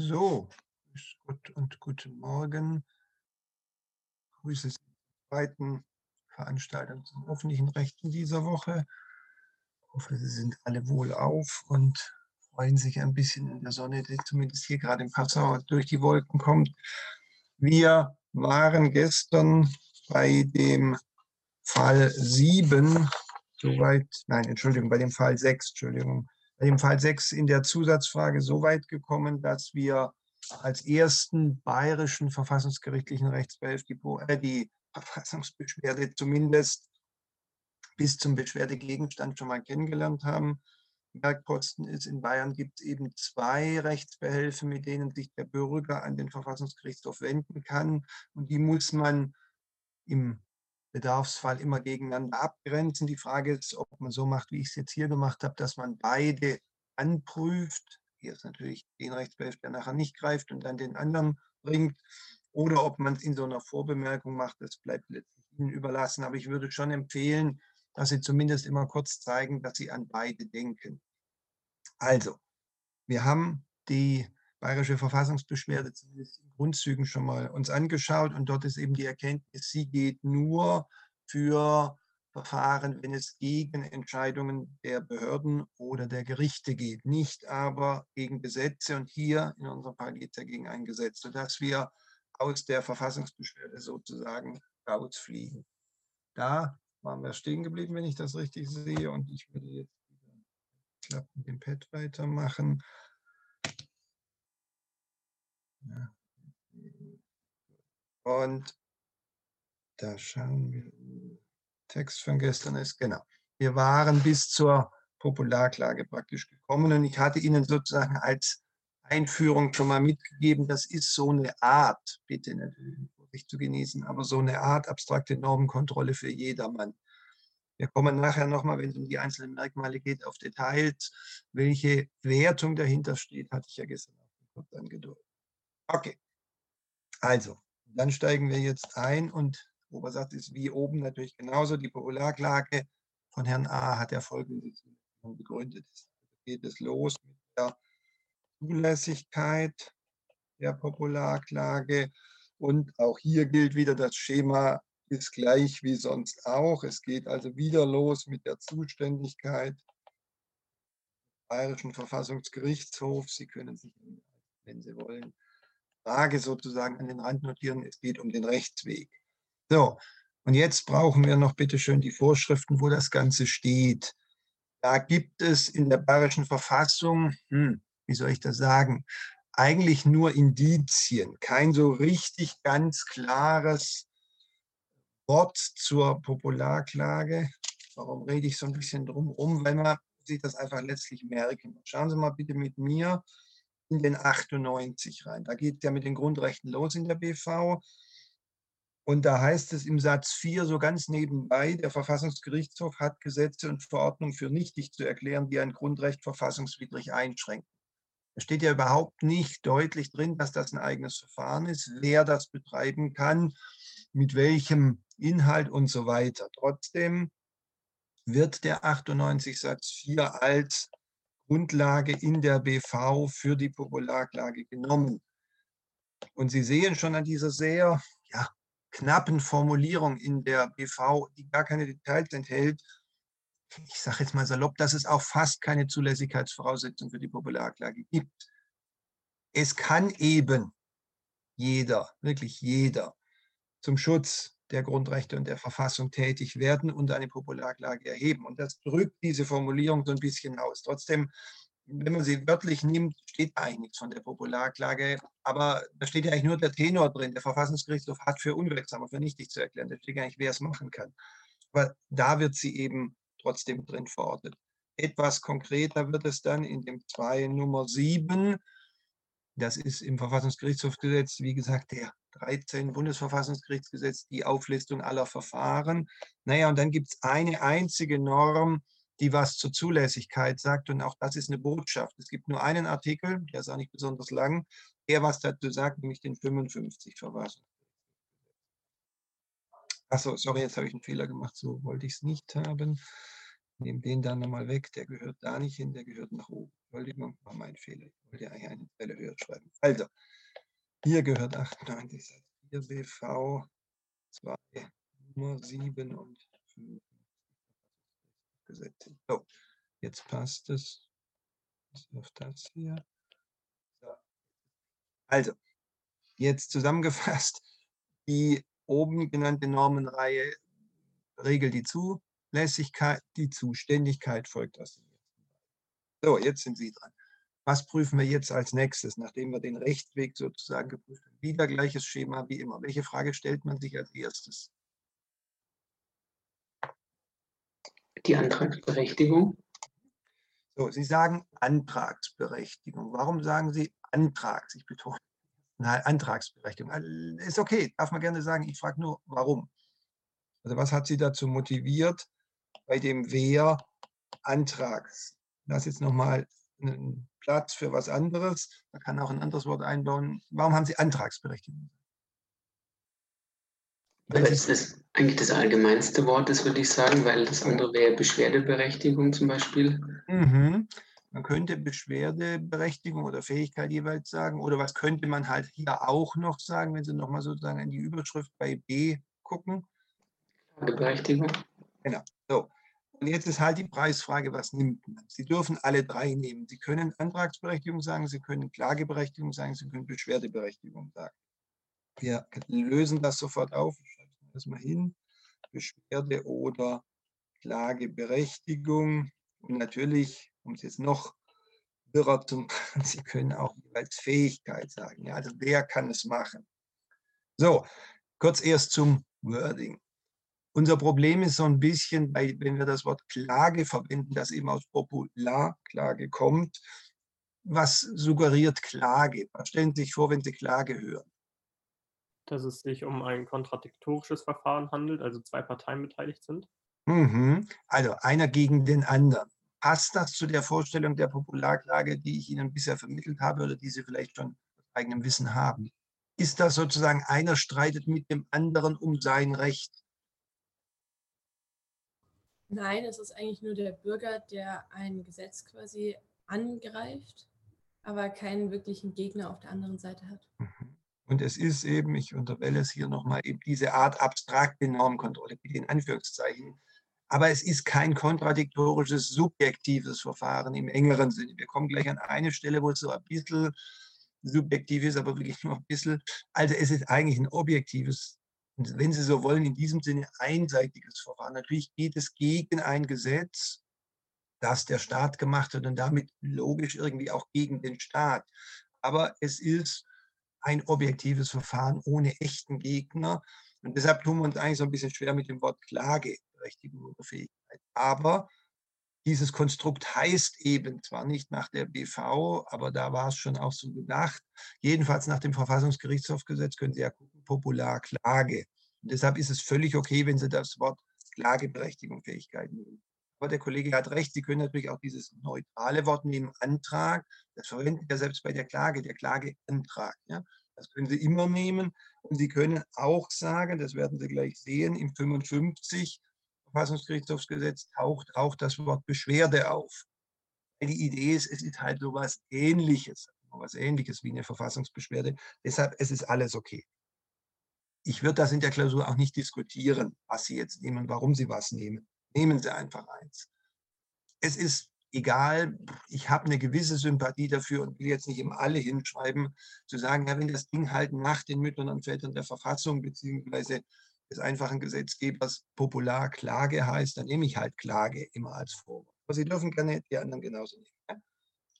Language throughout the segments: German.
So, grüß Gott und guten Morgen. Grüße Sie zur zweiten Veranstaltung zum öffentlichen Recht in dieser Woche. Ich hoffe, Sie sind alle wohl auf und freuen sich ein bisschen in der Sonne, die zumindest hier gerade in Passau durch die Wolken kommt. Wir waren gestern bei dem Fall 7, soweit, nein, Entschuldigung, bei dem Fall 6, Entschuldigung, bei dem Fall 6 in der Zusatzfrage so weit gekommen, dass wir als ersten bayerischen verfassungsgerichtlichen Rechtsbehelf die, äh, die Verfassungsbeschwerde zumindest bis zum Beschwerdegegenstand schon mal kennengelernt haben. Merkposten ist, in Bayern gibt es eben zwei Rechtsbehelfe, mit denen sich der Bürger an den Verfassungsgerichtshof wenden kann. Und die muss man im Bedarfsfall immer gegeneinander abgrenzen. Die Frage ist, ob man so macht, wie ich es jetzt hier gemacht habe, dass man beide anprüft. Hier ist natürlich den Rechtsbehelf, der nachher nicht greift und dann den anderen bringt. Oder ob man es in so einer Vorbemerkung macht, das bleibt letztlich Ihnen überlassen. Aber ich würde schon empfehlen, dass Sie zumindest immer kurz zeigen, dass Sie an beide denken. Also, wir haben die Bayerische Verfassungsbeschwerde zumindest in Grundzügen schon mal uns angeschaut und dort ist eben die Erkenntnis, sie geht nur für Verfahren, wenn es gegen Entscheidungen der Behörden oder der Gerichte geht, nicht aber gegen Gesetze und hier in unserem Fall geht es ja gegen ein Gesetz, sodass wir aus der Verfassungsbeschwerde sozusagen rausfliegen. Da waren wir stehen geblieben, wenn ich das richtig sehe und ich würde jetzt wieder mit dem Pad weitermachen. Und da schauen wir, Text von gestern ist, genau. Wir waren bis zur Popularklage praktisch gekommen und ich hatte Ihnen sozusagen als Einführung schon mal mitgegeben, das ist so eine Art, bitte natürlich nicht zu genießen, aber so eine Art abstrakte Normenkontrolle für jedermann. Wir kommen nachher nochmal, wenn es um die einzelnen Merkmale geht, auf Details. Welche Wertung dahinter steht, hatte ich ja gestern auch kurz angedeutet. Okay, also, dann steigen wir jetzt ein und Obersatz ist wie oben natürlich genauso. Die Popularklage von Herrn A. hat er folgende begründet. Geht es los mit der Zulässigkeit der Popularklage. Und auch hier gilt wieder das Schema ist gleich wie sonst auch. Es geht also wieder los mit der Zuständigkeit des Bayerischen Verfassungsgerichtshofs. Sie können sich, wenn Sie wollen, Frage sozusagen an den Rand notieren, es geht um den Rechtsweg. So, und jetzt brauchen wir noch bitte schön die Vorschriften, wo das Ganze steht. Da gibt es in der bayerischen Verfassung, hm, wie soll ich das sagen, eigentlich nur Indizien, kein so richtig ganz klares Wort zur Popularklage. Warum rede ich so ein bisschen drum rum? Weil man sich das einfach letztlich merken. Schauen Sie mal bitte mit mir in den 98 rein. Da geht ja mit den Grundrechten los in der BV. Und da heißt es im Satz 4 so ganz nebenbei, der Verfassungsgerichtshof hat Gesetze und Verordnungen für nichtig zu erklären, die ein Grundrecht verfassungswidrig einschränken. Da steht ja überhaupt nicht deutlich drin, dass das ein eigenes Verfahren ist, wer das betreiben kann, mit welchem Inhalt und so weiter. Trotzdem wird der 98 Satz 4 als Grundlage in der BV für die Popularklage genommen. Und Sie sehen schon an dieser sehr ja, knappen Formulierung in der BV, die gar keine Details enthält, ich sage jetzt mal salopp, dass es auch fast keine Zulässigkeitsvoraussetzung für die Popularklage gibt. Es kann eben jeder, wirklich jeder, zum Schutz der Grundrechte und der Verfassung tätig werden und eine Popularklage erheben. Und das drückt diese Formulierung so ein bisschen aus. Trotzdem, wenn man sie wörtlich nimmt, steht eigentlich nichts von der Popularklage. Aber da steht ja eigentlich nur der Tenor drin. Der Verfassungsgerichtshof hat für unwirksam und für nichtig zu erklären. Da steht gar nicht, wer es machen kann. Aber da wird sie eben trotzdem drin verortet. Etwas konkreter wird es dann in dem 2 Nummer 7. Das ist im Verfassungsgerichtshofgesetz, wie gesagt, der 13 Bundesverfassungsgerichtsgesetz die Auflistung aller Verfahren. Naja, und dann gibt es eine einzige Norm, die was zur Zulässigkeit sagt. Und auch das ist eine Botschaft. Es gibt nur einen Artikel, der ist auch nicht besonders lang, der was dazu sagt, nämlich den 55 Verfassungsgerichtsgesetz. Achso, sorry, jetzt habe ich einen Fehler gemacht. So wollte ich es nicht haben. Nehme den dann nochmal weg, der gehört da nicht hin, der gehört nach oben. Entschuldigung, war mein Fehler. Ich wollte eigentlich eine Zelle höher schreiben. Also, hier gehört 98 Satz 4 BV 2, Nummer 7 und 5 Gesetze. So, jetzt passt es auf das hier. So. Also, jetzt zusammengefasst, die oben genannte Normenreihe regelt die Zulässigkeit, die Zuständigkeit folgt aus dem ersten. So, jetzt sind Sie dran. Was prüfen wir jetzt als nächstes, nachdem wir den Rechtsweg sozusagen geprüft haben? Wieder gleiches Schema wie immer. Welche Frage stellt man sich als erstes? Die Antragsberechtigung. So, Sie sagen Antragsberechtigung. Warum sagen Sie Antrags? Ich betone, nein, Antragsberechtigung. Ist okay, darf man gerne sagen. Ich frage nur, warum? Also was hat Sie dazu motiviert, bei dem Wer Antrags? Das jetzt nochmal einen Platz für was anderes. Man kann auch ein anderes Wort einbauen. Warum haben Sie Antragsberechtigung? Weil es das eigentlich das allgemeinste Wort ist, würde ich sagen, weil das andere wäre Beschwerdeberechtigung zum Beispiel. Mhm. Man könnte Beschwerdeberechtigung oder Fähigkeit jeweils sagen. Oder was könnte man halt hier auch noch sagen, wenn Sie nochmal sozusagen in die Überschrift bei B gucken? Berechtigung. Genau. So. Und jetzt ist halt die Preisfrage, was nimmt man? Sie dürfen alle drei nehmen. Sie können Antragsberechtigung sagen, Sie können Klageberechtigung sagen, Sie können Beschwerdeberechtigung sagen. Wir lösen das sofort auf das mal hin. Beschwerde oder Klageberechtigung. Und natürlich, um es jetzt noch wirrer zu machen, Sie können auch jeweils Fähigkeit sagen. Ja, also wer kann es machen? So, kurz erst zum Wording. Unser Problem ist so ein bisschen, wenn wir das Wort Klage verwenden, das eben aus Popularklage kommt. Was suggeriert Klage? Was stellen Sie sich vor, wenn Sie Klage hören? dass es sich um ein kontradiktorisches Verfahren handelt, also zwei Parteien beteiligt sind? Mhm. Also einer gegen den anderen. Passt das zu der Vorstellung der Popularklage, die ich Ihnen bisher vermittelt habe oder die Sie vielleicht schon aus eigenem Wissen haben? Ist das sozusagen, einer streitet mit dem anderen um sein Recht? Nein, es ist eigentlich nur der Bürger, der ein Gesetz quasi angreift, aber keinen wirklichen Gegner auf der anderen Seite hat. Mhm. Und es ist eben, ich unterwelle es hier nochmal, eben diese Art abstrakte Normkontrolle den Anführungszeichen. Aber es ist kein kontradiktorisches, subjektives Verfahren im engeren Sinne. Wir kommen gleich an eine Stelle, wo es so ein bisschen subjektiv ist, aber wirklich nur ein bisschen. Also es ist eigentlich ein objektives, wenn Sie so wollen, in diesem Sinne einseitiges Verfahren. Natürlich geht es gegen ein Gesetz, das der Staat gemacht hat und damit logisch irgendwie auch gegen den Staat. Aber es ist ein objektives Verfahren ohne echten Gegner. Und deshalb tun wir uns eigentlich so ein bisschen schwer mit dem Wort Klageberechtigung oder Fähigkeit. Aber dieses Konstrukt heißt eben zwar nicht nach der BV, aber da war es schon auch so gedacht. Jedenfalls nach dem Verfassungsgerichtshofgesetz können Sie ja gucken, Popularklage. Und deshalb ist es völlig okay, wenn Sie das Wort Klageberechtigung, Fähigkeit nehmen. Aber der Kollege hat recht, Sie können natürlich auch dieses neutrale Wort nehmen, Antrag. Das verwenden wir selbst bei der Klage, der Klageantrag. Ja? Das können Sie immer nehmen. Und Sie können auch sagen, das werden Sie gleich sehen, im 55 Verfassungsgerichtshofsgesetz taucht auch das Wort Beschwerde auf. Die Idee ist, es ist halt so was Ähnliches, was Ähnliches wie eine Verfassungsbeschwerde. Deshalb es ist alles okay. Ich würde das in der Klausur auch nicht diskutieren, was Sie jetzt nehmen, warum Sie was nehmen. Nehmen Sie einfach eins. Es ist egal, ich habe eine gewisse Sympathie dafür und will jetzt nicht immer alle hinschreiben, zu sagen, ja, wenn das Ding halt nach den Müttern und Vätern der Verfassung beziehungsweise des einfachen Gesetzgebers popular Klage heißt, dann nehme ich halt Klage immer als Vorwort. Aber Sie dürfen gerne die anderen genauso nehmen. Ja?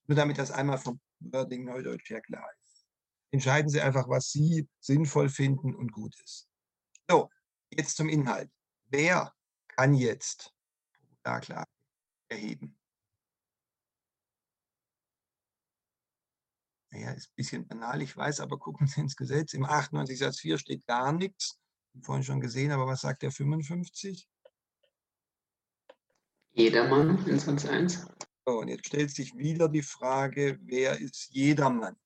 Nur damit das einmal vom Wording Neudeutsch her klar ist. Entscheiden Sie einfach, was Sie sinnvoll finden und gut ist. So, jetzt zum Inhalt. Wer kann jetzt Popularklage erheben. Naja, ist ein bisschen banal, ich weiß, aber gucken Sie ins Gesetz. Im 98 Satz 4 steht gar nichts. Vorhin schon gesehen, aber was sagt der 55? Jedermann in Satz 1. So, und jetzt stellt sich wieder die Frage, wer ist jedermann?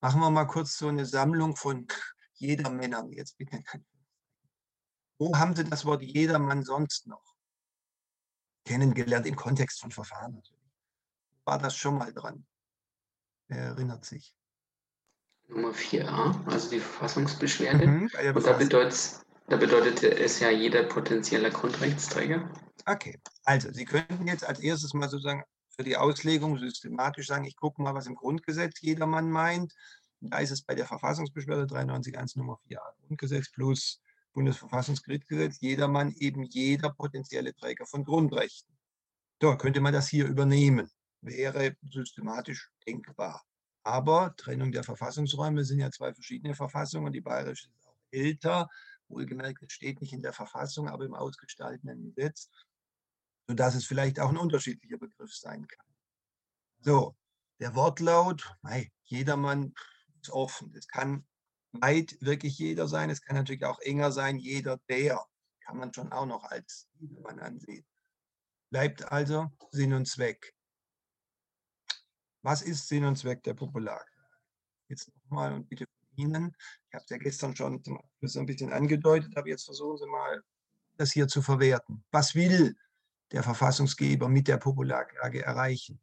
Machen wir mal kurz so eine Sammlung von Jedermännern. Jetzt bitte wo haben Sie das Wort jedermann sonst noch? kennengelernt im Kontext von Verfahren natürlich. War das schon mal dran? Wer erinnert sich? Nummer 4a, also die Verfassungsbeschwerde. Mhm, der Und da bedeutet, da bedeutet es ja jeder potenzieller Grundrechtsträger. Okay, also Sie könnten jetzt als erstes mal sozusagen für die Auslegung systematisch sagen, ich gucke mal, was im Grundgesetz jedermann meint. Da ist es bei der Verfassungsbeschwerde 93.1 Nummer 4a Grundgesetz plus Bundesverfassungsgerichtsgesetz jedermann eben jeder potenzielle Träger von Grundrechten. So, könnte man das hier übernehmen. Wäre systematisch denkbar. Aber Trennung der Verfassungsräume sind ja zwei verschiedene Verfassungen. Die bayerische ist auch älter. Wohlgemerkt, es steht nicht in der Verfassung, aber im ausgestaltenden Gesetz, sodass es vielleicht auch ein unterschiedlicher Begriff sein kann. So, der Wortlaut, mei, jedermann ist offen. Es kann weit wirklich jeder sein. Es kann natürlich auch enger sein, jeder der. Kann man schon auch noch als jedermann ansehen. Bleibt also Sinn und Zweck. Was ist Sinn und Zweck der Popularklage? Jetzt nochmal und bitte von Ihnen. Ich habe es ja gestern schon Abschluss ein bisschen angedeutet, aber jetzt versuchen Sie mal, das hier zu verwerten. Was will der Verfassungsgeber mit der Popularklage erreichen?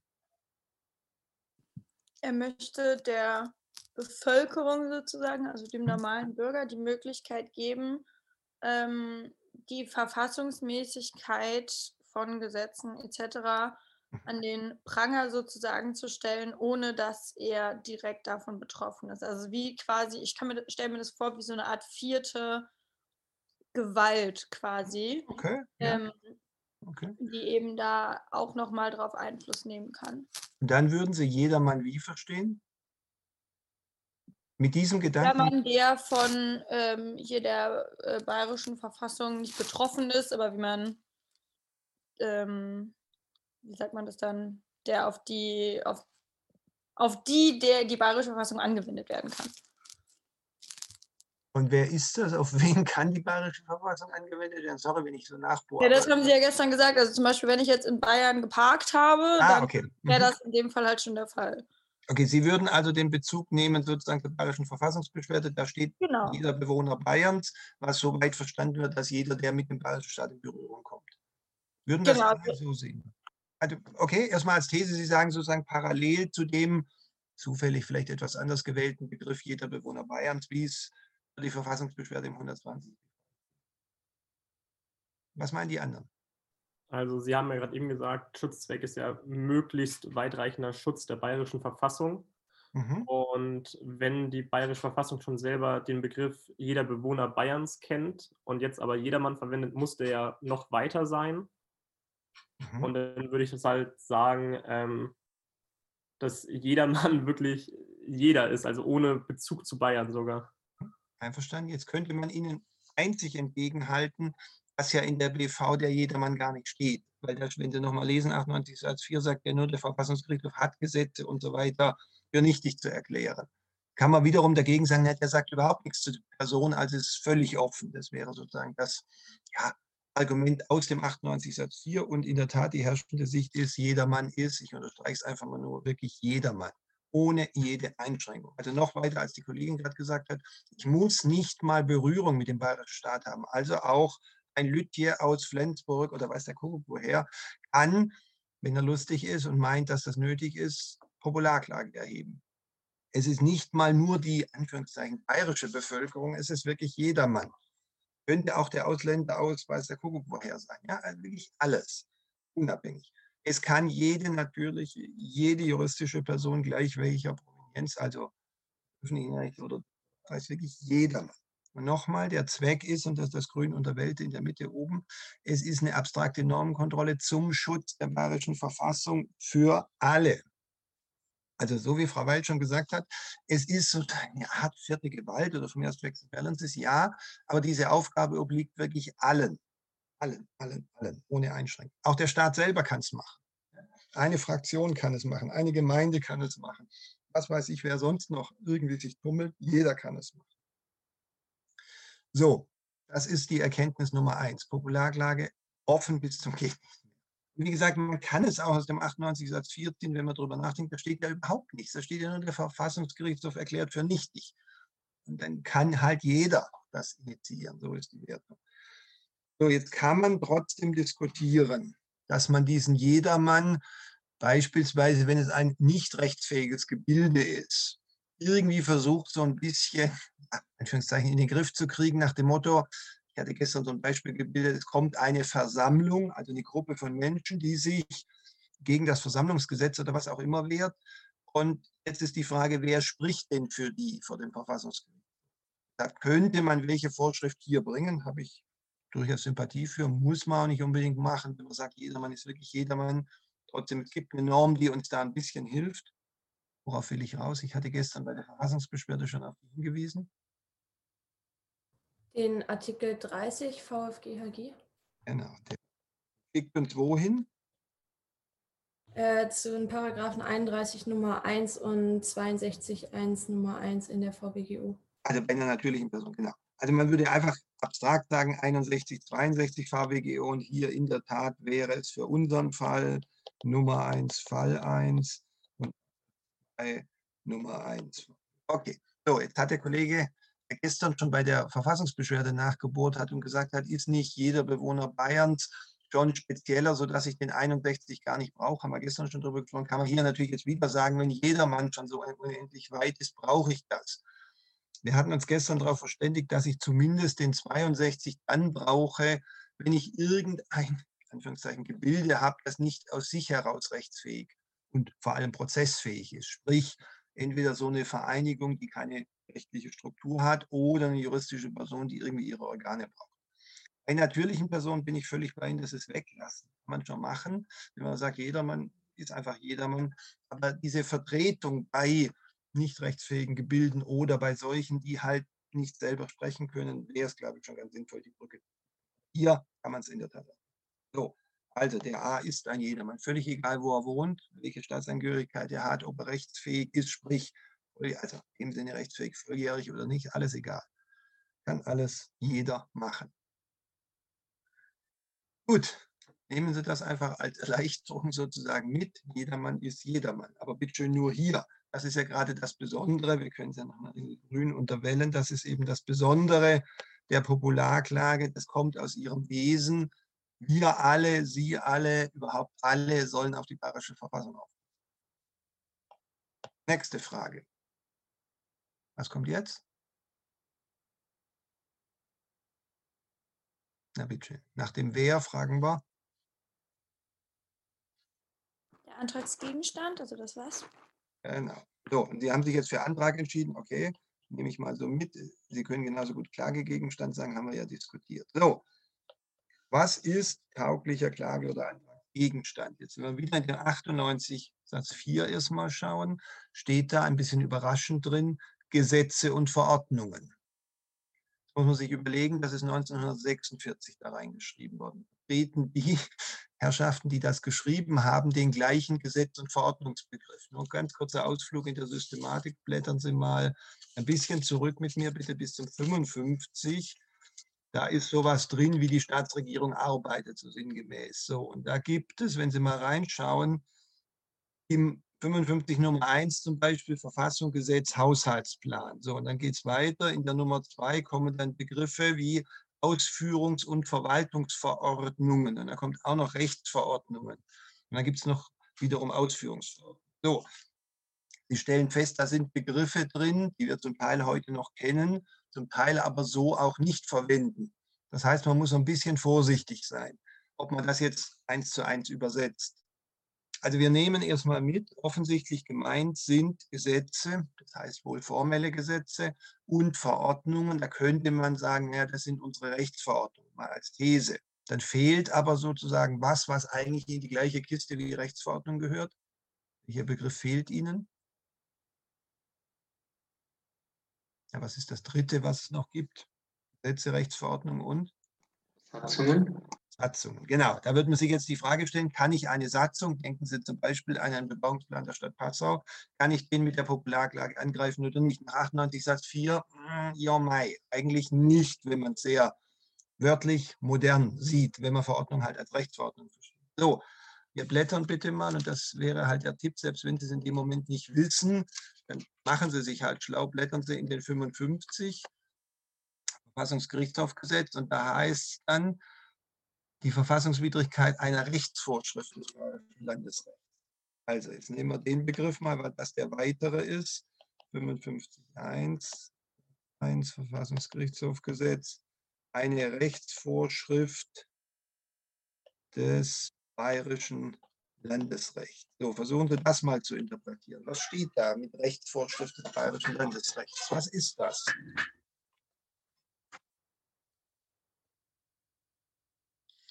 Er möchte der Bevölkerung sozusagen, also dem normalen Bürger, die Möglichkeit geben, ähm, die Verfassungsmäßigkeit von Gesetzen etc. an den Pranger sozusagen zu stellen, ohne dass er direkt davon betroffen ist. Also wie quasi, ich kann mir, stelle mir das vor, wie so eine Art vierte Gewalt quasi, Okay, ja, ähm, okay. die eben da auch nochmal drauf Einfluss nehmen kann. Und dann würden Sie jedermann wie verstehen? Mit diesem Gedanken, Jedermann, der von ähm, hier der äh, bayerischen Verfassung nicht betroffen ist, aber wie man, ähm, wie sagt man das dann, der auf die, auf, auf die, der die bayerische Verfassung angewendet werden kann. Und wer ist das? Auf wen kann die bayerische Verfassung angewendet werden? Sorry, wenn ich so nachbohre. Ja, das haben Sie ja gestern gesagt. Also zum Beispiel, wenn ich jetzt in Bayern geparkt habe, ah, dann okay. wäre Mhm. das in dem Fall halt schon der Fall. Okay, Sie würden also den Bezug nehmen sozusagen zur bayerischen Verfassungsbeschwerde. Da steht Genau. jeder Bewohner Bayerns, was so weit verstanden wird, dass jeder, der mit dem bayerischen Staat in Berührung kommt. Würden das Genau. alle so sehen? Also, okay, erstmal als These, Sie sagen sozusagen parallel zu dem zufällig vielleicht etwas anders gewählten Begriff jeder Bewohner Bayerns, wie es die Verfassungsbeschwerde im 120. Was meinen die anderen? Also Sie haben ja gerade eben gesagt, Schutzzweck ist ja möglichst weitreichender Schutz der bayerischen Verfassung. Mhm. Und wenn die bayerische Verfassung schon selber den Begriff jeder Bewohner Bayerns kennt und jetzt aber jedermann verwendet, muss der ja noch weiter sein. Mhm. Und dann würde ich das halt sagen, ähm, dass jedermann wirklich jeder ist, also ohne Bezug zu Bayern sogar. Einverstanden? Jetzt könnte man Ihnen einzig entgegenhalten, was ja in der BV der Jedermann gar nicht steht. Weil da, wenn Sie nochmal lesen, 98 Satz 4 sagt ja nur, der Verfassungsgerichtshof hat Gesetze und so weiter für nichtig zu erklären. Kann man wiederum dagegen sagen, der sagt überhaupt nichts zu der Person, also ist völlig offen. Das wäre sozusagen das ja, Argument aus dem 98 Satz 4 und in der Tat die herrschende Sicht ist, jedermann ist, ich unterstreiche es einfach mal nur, wirklich jedermann ohne jede Einschränkung. Also noch weiter, als die Kollegin gerade gesagt hat, ich muss nicht mal Berührung mit dem bayerischen Staat haben. Also auch ein Lütje aus Flensburg oder weiß der Kuckuck woher, kann, wenn er lustig ist und meint, dass das nötig ist, Popularklage erheben. Es ist nicht mal nur die, Anführungszeichen, bayerische Bevölkerung, es ist wirklich jedermann. Könnte auch der Ausländer aus, weiß der Kuckuck woher sein. Ja, also wirklich alles, unabhängig. Es kann jede natürlich, jede juristische Person gleich welcher Provenienz, also öffentlichen Recht oder weiß wirklich jedermann. Und nochmal, der Zweck ist, und das ist das Grün und der Welt in der Mitte oben, es ist eine abstrakte Normenkontrolle zum Schutz der bayerischen Verfassung für alle. Also so wie Frau Weil schon gesagt hat, es ist so eine Art vierte Gewalt oder von mir aus Checks Balances, ja, aber diese Aufgabe obliegt wirklich allen. Allen, allen, allen, ohne Einschränkung. Auch der Staat selber kann es machen. Eine Fraktion kann es machen, eine Gemeinde kann es machen. Was weiß ich, wer sonst noch irgendwie sich tummelt, jeder kann es machen. So, das ist die Erkenntnis Nummer eins. Popularklage offen bis zum Geht. Wie gesagt, man kann es auch aus dem 98 Satz 14, wenn man darüber nachdenkt, da steht ja überhaupt nichts. Da steht ja nur der Verfassungsgerichtshof erklärt für nichtig. Und dann kann halt jeder das initiieren. So ist die Wertung. So, jetzt kann man trotzdem diskutieren. dass man diesen Jedermann beispielsweise, wenn es ein nicht rechtsfähiges Gebilde ist, irgendwie versucht, so ein bisschen, in den Griff zu kriegen, nach dem Motto, ich hatte gestern so ein Beispiel gebildet, es kommt eine Versammlung, also eine Gruppe von Menschen, die sich gegen das Versammlungsgesetz oder was auch immer wehrt. Und jetzt ist die Frage, wer spricht denn für die vor dem Verfassungsgericht? Da könnte man welche Vorschrift hier bringen, habe ich durchaus Sympathie für, muss man auch nicht unbedingt machen, wenn man sagt, jedermann ist wirklich jedermann. Trotzdem, es gibt eine Norm, die uns da ein bisschen hilft. Worauf will ich raus? Ich hatte gestern bei der Verfassungsbeschwerde schon auf hingewiesen. Den Artikel 30 VfGHG Genau. Der schickt uns wohin? äh, zu den Paragraphen 31 Nummer 1 und 62 1 Nummer 1 in der VWGO. Also bei einer natürlichen Person, genau. Also man würde einfach abstrakt sagen, 61, 62 VWGO und hier in der Tat wäre es für unseren Fall Nummer 1, Fall 1 und bei Nummer 1. Okay, so, jetzt hat der Kollege gestern schon bei der Verfassungsbeschwerde nachgebohrt hat und gesagt hat, ist nicht jeder Bewohner Bayerns schon spezieller, sodass ich den 61 gar nicht brauche. Haben wir gestern schon darüber gesprochen. Kann man hier natürlich jetzt wieder sagen, wenn jedermann schon so unendlich weit ist, brauche ich das. Wir hatten uns gestern darauf verständigt, dass ich zumindest den 62 dann brauche, wenn ich irgendein Anführungszeichen, Gebilde habe, das nicht aus sich heraus rechtsfähig und vor allem prozessfähig ist. Sprich, entweder so eine Vereinigung, die keine rechtliche Struktur hat, oder eine juristische Person, die irgendwie ihre Organe braucht. Bei natürlichen Personen bin ich völlig bei Ihnen, das ist weglassen. Kann man schon machen, wenn man sagt, jedermann ist einfach jedermann. Aber diese Vertretung bei nicht rechtsfähigen Gebilden oder bei solchen, die halt nicht selber sprechen können, wäre es, glaube ich, schon ganz sinnvoll, die Brücke. Hier kann man es in der Tat. So, also der A ist ein jedermann, völlig egal, wo er wohnt, welche Staatsangehörigkeit er hat, ob er rechtsfähig ist, sprich, also im Sinne rechtsfähig, volljährig oder nicht, alles egal. Kann alles jeder machen. Gut, nehmen Sie das einfach als Erleichterung sozusagen mit. Jedermann ist jedermann. Aber bitte schön nur hier. Das ist ja gerade das Besondere. Wir können es ja noch in Grün unterwellen. Das ist eben das Besondere der Popularklage. Das kommt aus ihrem Wesen. Wir alle, Sie alle, überhaupt alle sollen auf die bayerische Verfassung aufpassen. Nächste Frage. Was kommt jetzt? Na bitte. Nach dem Wer fragen wir. Der Antragsgegenstand, also das was? Genau. So, Sie haben sich jetzt für Antrag entschieden. Okay, nehme ich mal so mit. Sie können genauso gut Klagegegenstand sagen, haben wir ja diskutiert. So, was ist tauglicher Klage- oder Antragsgegenstand? Jetzt, wenn wir wieder in den 98 Satz 4 erstmal schauen, steht da ein bisschen überraschend drin, Gesetze und Verordnungen. Das muss man sich überlegen, das ist 1946 da reingeschrieben worden. Treten die Herrschaften, die das geschrieben haben, den gleichen Gesetz- und Verordnungsbegriff. Nur ganz kurzer Ausflug in der Systematik. Blättern Sie mal ein bisschen zurück mit mir, bitte bis zum 55. Da ist sowas drin, wie die Staatsregierung arbeitet, so sinngemäß. So, und da gibt es, wenn Sie mal reinschauen, im 55 Nummer 1 zum Beispiel Verfassung, Gesetz, Haushaltsplan. So, und dann geht es weiter. In der Nummer 2 kommen dann Begriffe wie Ausführungs- und Verwaltungsverordnungen. Und da kommt auch noch Rechtsverordnungen. Und dann gibt es noch wiederum Ausführungsverordnungen. So, Sie stellen fest, da sind Begriffe drin, die wir zum Teil heute noch kennen, zum Teil aber so auch nicht verwenden. Das heißt, man muss ein bisschen vorsichtig sein, ob man das jetzt eins zu eins übersetzt. Also wir nehmen erstmal mit, offensichtlich gemeint sind Gesetze, das heißt wohl formelle Gesetze und Verordnungen. Da könnte man sagen, ja, das sind unsere Rechtsverordnungen, mal als These. Dann fehlt aber sozusagen was, was eigentlich in die gleiche Kiste wie die Rechtsverordnung gehört. Welcher Begriff fehlt Ihnen? Ja, was ist das dritte, was es noch gibt? Gesetze, Rechtsverordnung und? Satzungen. Satzungen, genau. Da wird man sich jetzt die Frage stellen, kann ich eine Satzung, denken Sie zum Beispiel an einen Bebauungsplan der Stadt Passau, kann ich den mit der Popularklage angreifen oder nicht? Nach 98 Satz 4, ja, Mai, eigentlich nicht, wenn man es sehr wörtlich modern sieht, wenn man Verordnung halt als Rechtsverordnung versteht. So, wir blättern bitte mal und das wäre halt der Tipp, selbst wenn Sie es in dem Moment nicht wissen, dann machen Sie sich halt schlau, blättern Sie in den 55 Verfassungsgerichtshofgesetz und da heißt dann, die Verfassungswidrigkeit einer Rechtsvorschrift des Landesrechts. Also jetzt nehmen wir den Begriff mal, weil das der weitere ist. 55.1, 1 Verfassungsgerichtshofgesetz, eine Rechtsvorschrift des Bayerischen Landesrechts. So, versuchen Sie das mal zu interpretieren. Was steht da mit Rechtsvorschrift des Bayerischen Landesrechts? Was ist das?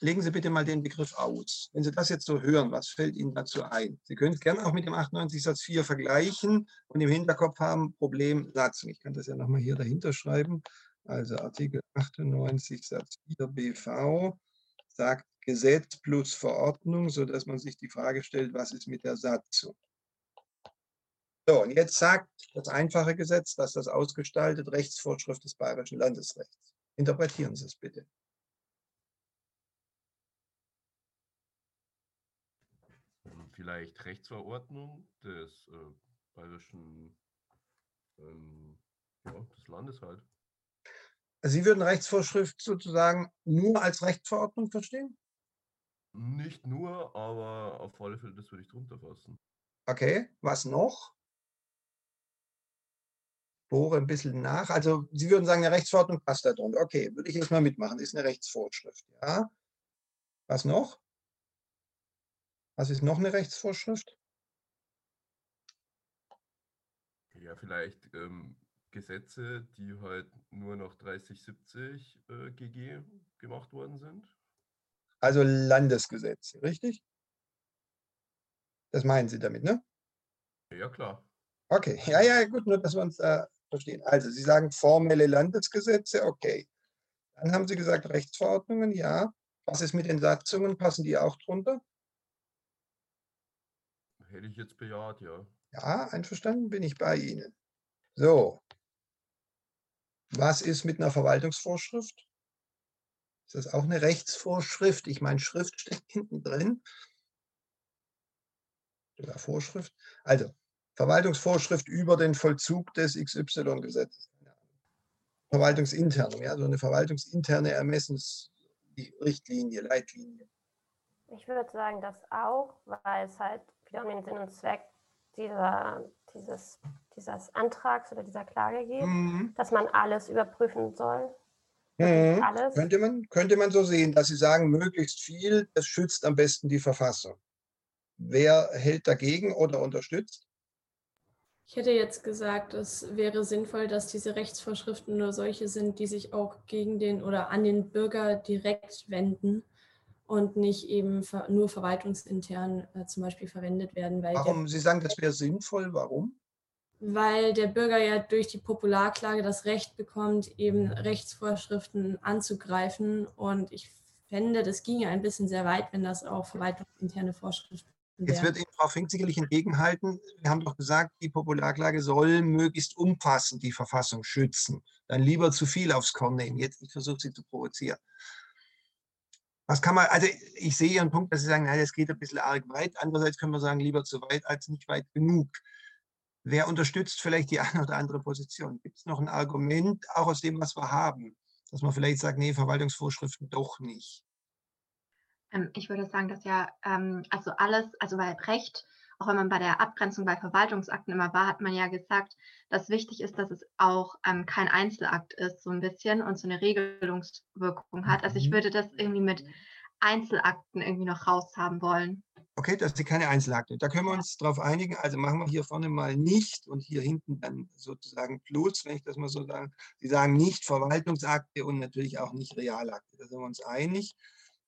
Legen Sie bitte mal den Begriff aus. Wenn Sie das jetzt so hören, was fällt Ihnen dazu ein? Sie können es gerne auch mit dem 98 Satz 4 vergleichen und im Hinterkopf haben, Problem Satzung. Ich kann das ja nochmal hier dahinter schreiben. Also Artikel 98 Satz 4 BV sagt Gesetz plus Verordnung, sodass man sich die Frage stellt, was ist mit der Satzung? So, und jetzt sagt das einfache Gesetz, dass das ausgestaltet, Rechtsvorschrift des Bayerischen Landesrechts. Interpretieren Sie es bitte. Vielleicht Rechtsverordnung des äh, bayerischen ähm, ja, des Landes halt. Sie würden Rechtsvorschrift sozusagen nur als Rechtsverordnung verstehen? Nicht nur, aber auf alle Fälle, das würde ich drunter fassen. Okay, was noch? Bohre ein bisschen nach. Also Sie würden sagen, eine Rechtsverordnung passt da drunter. Okay, würde ich jetzt mal mitmachen, ist eine Rechtsvorschrift. Ja. Was noch? Was ist noch eine Rechtsvorschrift? Ja, vielleicht ähm, Gesetze, die halt nur noch 3070 äh, GG gemacht worden sind. Also Landesgesetze, richtig? Das meinen Sie damit, ne? Ja, klar. Okay, ja, ja, gut, nur dass wir uns äh, verstehen. Also, Sie sagen formelle Landesgesetze, okay. Dann haben Sie gesagt Rechtsverordnungen, ja. Was ist mit den Satzungen? Passen die auch drunter? Hätte ich jetzt bejaht, ja. Ja, einverstanden bin ich bei Ihnen. So. Was ist mit einer Verwaltungsvorschrift? Ist das auch eine Rechtsvorschrift? Ich meine, Schrift steckt hinten drin. Oder Vorschrift. Also, Verwaltungsvorschrift über den Vollzug des XY-Gesetzes. Verwaltungsinterne, ja, so eine verwaltungsinterne Ermessensrichtlinie, Leitlinie. Ich würde sagen, das auch, weil es halt wieder um den Sinn und Zweck dieser, dieses, dieses Antrags oder dieser Klage geht, mhm. dass man alles überprüfen soll. Mhm. Alles. Könnte, man, könnte man so sehen, dass Sie sagen, möglichst viel, das schützt am besten die Verfassung. Wer hält dagegen oder unterstützt? Ich hätte jetzt gesagt, es wäre sinnvoll, dass diese Rechtsvorschriften nur solche sind, die sich auch gegen den oder an den Bürger direkt wenden und nicht eben nur verwaltungsintern äh, zum Beispiel verwendet werden. Warum? Sie sagen, das wäre sinnvoll. Warum? Weil der Bürger ja durch die Popularklage das Recht bekommt, eben Rechtsvorschriften anzugreifen. Und ich fände, das ginge ein bisschen sehr weit, wenn das auch verwaltungsinterne Vorschriften wären. Jetzt wird Ihnen Frau Fink sicherlich entgegenhalten. Wir haben doch gesagt, die Popularklage soll möglichst umfassend die Verfassung schützen. Dann lieber zu viel aufs Korn nehmen. Jetzt, ich versuche Sie zu provozieren. Was kann man, also ich sehe Ihren Punkt, dass Sie sagen, nein, das geht ein bisschen arg weit. Andererseits können wir sagen, lieber zu weit als nicht weit genug. Wer unterstützt vielleicht die eine oder andere Position? Gibt es noch ein Argument, auch aus dem, was wir haben, dass man vielleicht sagt, nee, Verwaltungsvorschriften doch nicht? Ähm, ich würde sagen, dass ja, ähm, also alles, also bei Recht, auch wenn man bei der Abgrenzung bei Verwaltungsakten immer war, hat man ja gesagt, dass wichtig ist, dass es auch ähm, kein Einzelakt ist, so ein bisschen und so eine Regelungswirkung hat. Also ich mhm. würde das irgendwie mit Einzelakten irgendwie noch raushaben wollen. Okay, das sind keine Einzelakte. Da können wir uns darauf einigen. Also machen wir hier vorne mal nicht und hier hinten dann sozusagen plus, wenn ich das mal so sage. Sie sagen nicht Verwaltungsakte und natürlich auch nicht Realakte. Da sind wir uns einig.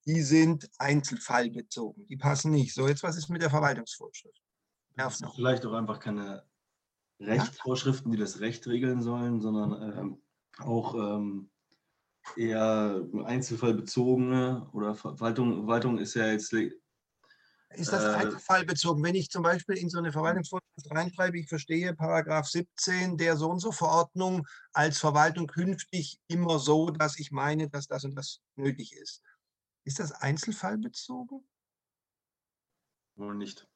Die sind einzelfallbezogen. Die passen nicht. So, jetzt was ist mit der Verwaltungsvorschrift? Das sind vielleicht auch einfach keine Rechtsvorschriften, die das Recht regeln sollen, sondern ähm, auch ähm, eher einzelfallbezogene oder Verwaltung, Verwaltung ist ja jetzt. Ist das äh, einzelfallbezogen? Wenn ich zum Beispiel in so eine Verwaltungsvorschrift reinschreibe, ich verstehe Paragraph 17 der so und so Verordnung als Verwaltung künftig immer so, dass ich meine, dass das und das nötig ist. Ist das einzelfallbezogen? Wohl nicht.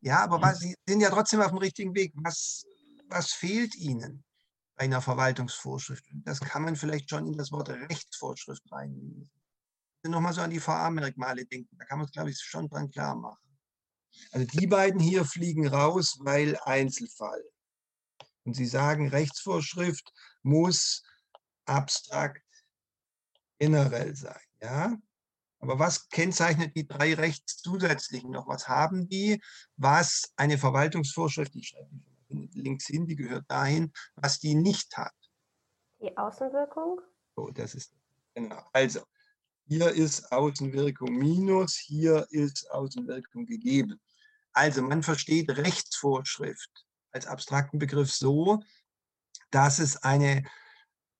Ja, aber was, Sie sind ja trotzdem auf dem richtigen Weg. Was, was fehlt Ihnen bei einer Verwaltungsvorschrift? Das kann man vielleicht schon in das Wort Rechtsvorschrift reinlesen. nochmal so an die VA-Merkmale denken, da kann man es, glaube ich, schon dran klar machen. Also die beiden hier fliegen raus, weil Einzelfall. Und Sie sagen, Rechtsvorschrift muss abstrakt generell sein. Ja? Aber was kennzeichnet die drei Rechts zusätzlichen noch? Was haben die, was eine Verwaltungsvorschrift, die schreibe ich links hin, die gehört dahin, was die nicht hat? Die Außenwirkung? Oh, das ist, genau. Also, hier ist Außenwirkung minus, hier ist Außenwirkung gegeben. Also man versteht Rechtsvorschrift als abstrakten Begriff so, dass es eine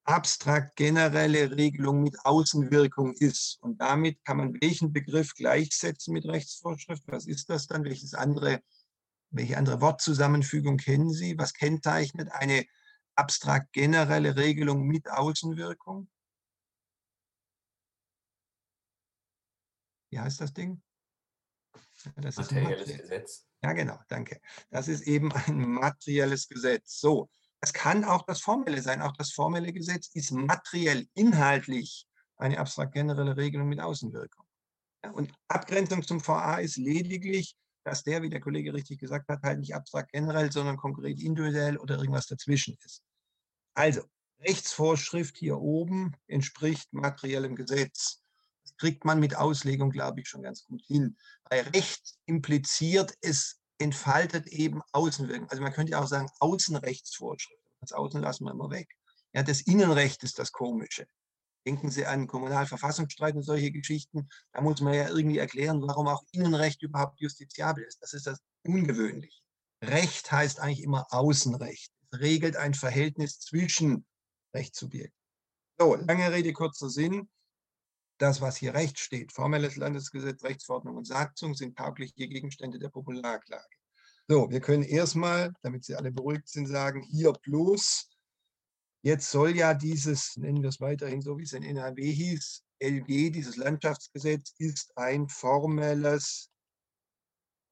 abstrakt generelle Regelung mit Außenwirkung ist. Und damit kann man welchen Begriff gleichsetzen mit Rechtsvorschrift? Was ist das dann? Welches andere, welche andere Wortzusammenfügung kennen Sie? Was kennzeichnet eine abstrakt generelle Regelung mit Außenwirkung? Wie heißt das Ding? Das materielles Gesetz. Ja, genau, danke. Das ist eben ein materielles Gesetz. So, das kann auch das Formelle sein. Auch das formelle Gesetz ist materiell, inhaltlich eine abstrakt generelle Regelung mit Außenwirkung. Und Abgrenzung zum VA ist lediglich, dass der, wie der Kollege richtig gesagt hat, halt nicht abstrakt generell, sondern konkret individuell oder irgendwas dazwischen ist. Also, Rechtsvorschrift hier oben entspricht materiellem Gesetz. Das kriegt man mit Auslegung, glaube ich, schon ganz gut hin. Weil Recht impliziert, es entfaltet eben Außenwirkung. Also man könnte ja auch sagen, Außenrechtsvorschrift. Das Außen lassen wir immer weg. Ja, das Innenrecht ist das Komische. Denken Sie an Kommunalverfassungsstreit und solche Geschichten. Da muss man ja irgendwie erklären, warum auch Innenrecht überhaupt justiziabel ist. Das ist das Ungewöhnliche. Recht heißt eigentlich immer Außenrecht. Es regelt ein Verhältnis zwischen Rechtssubjekten. So, lange Rede, kurzer Sinn das, was hier rechts steht, formelles Landesgesetz, Rechtsverordnung und Satzung, sind taugliche Gegenstände der Popularklage. So, wir können erstmal, damit Sie alle beruhigt sind, sagen, hier plus, jetzt soll ja dieses, nennen wir es weiterhin so, wie es in NRW hieß, LG, dieses Landschaftsgesetz, ist ein formelles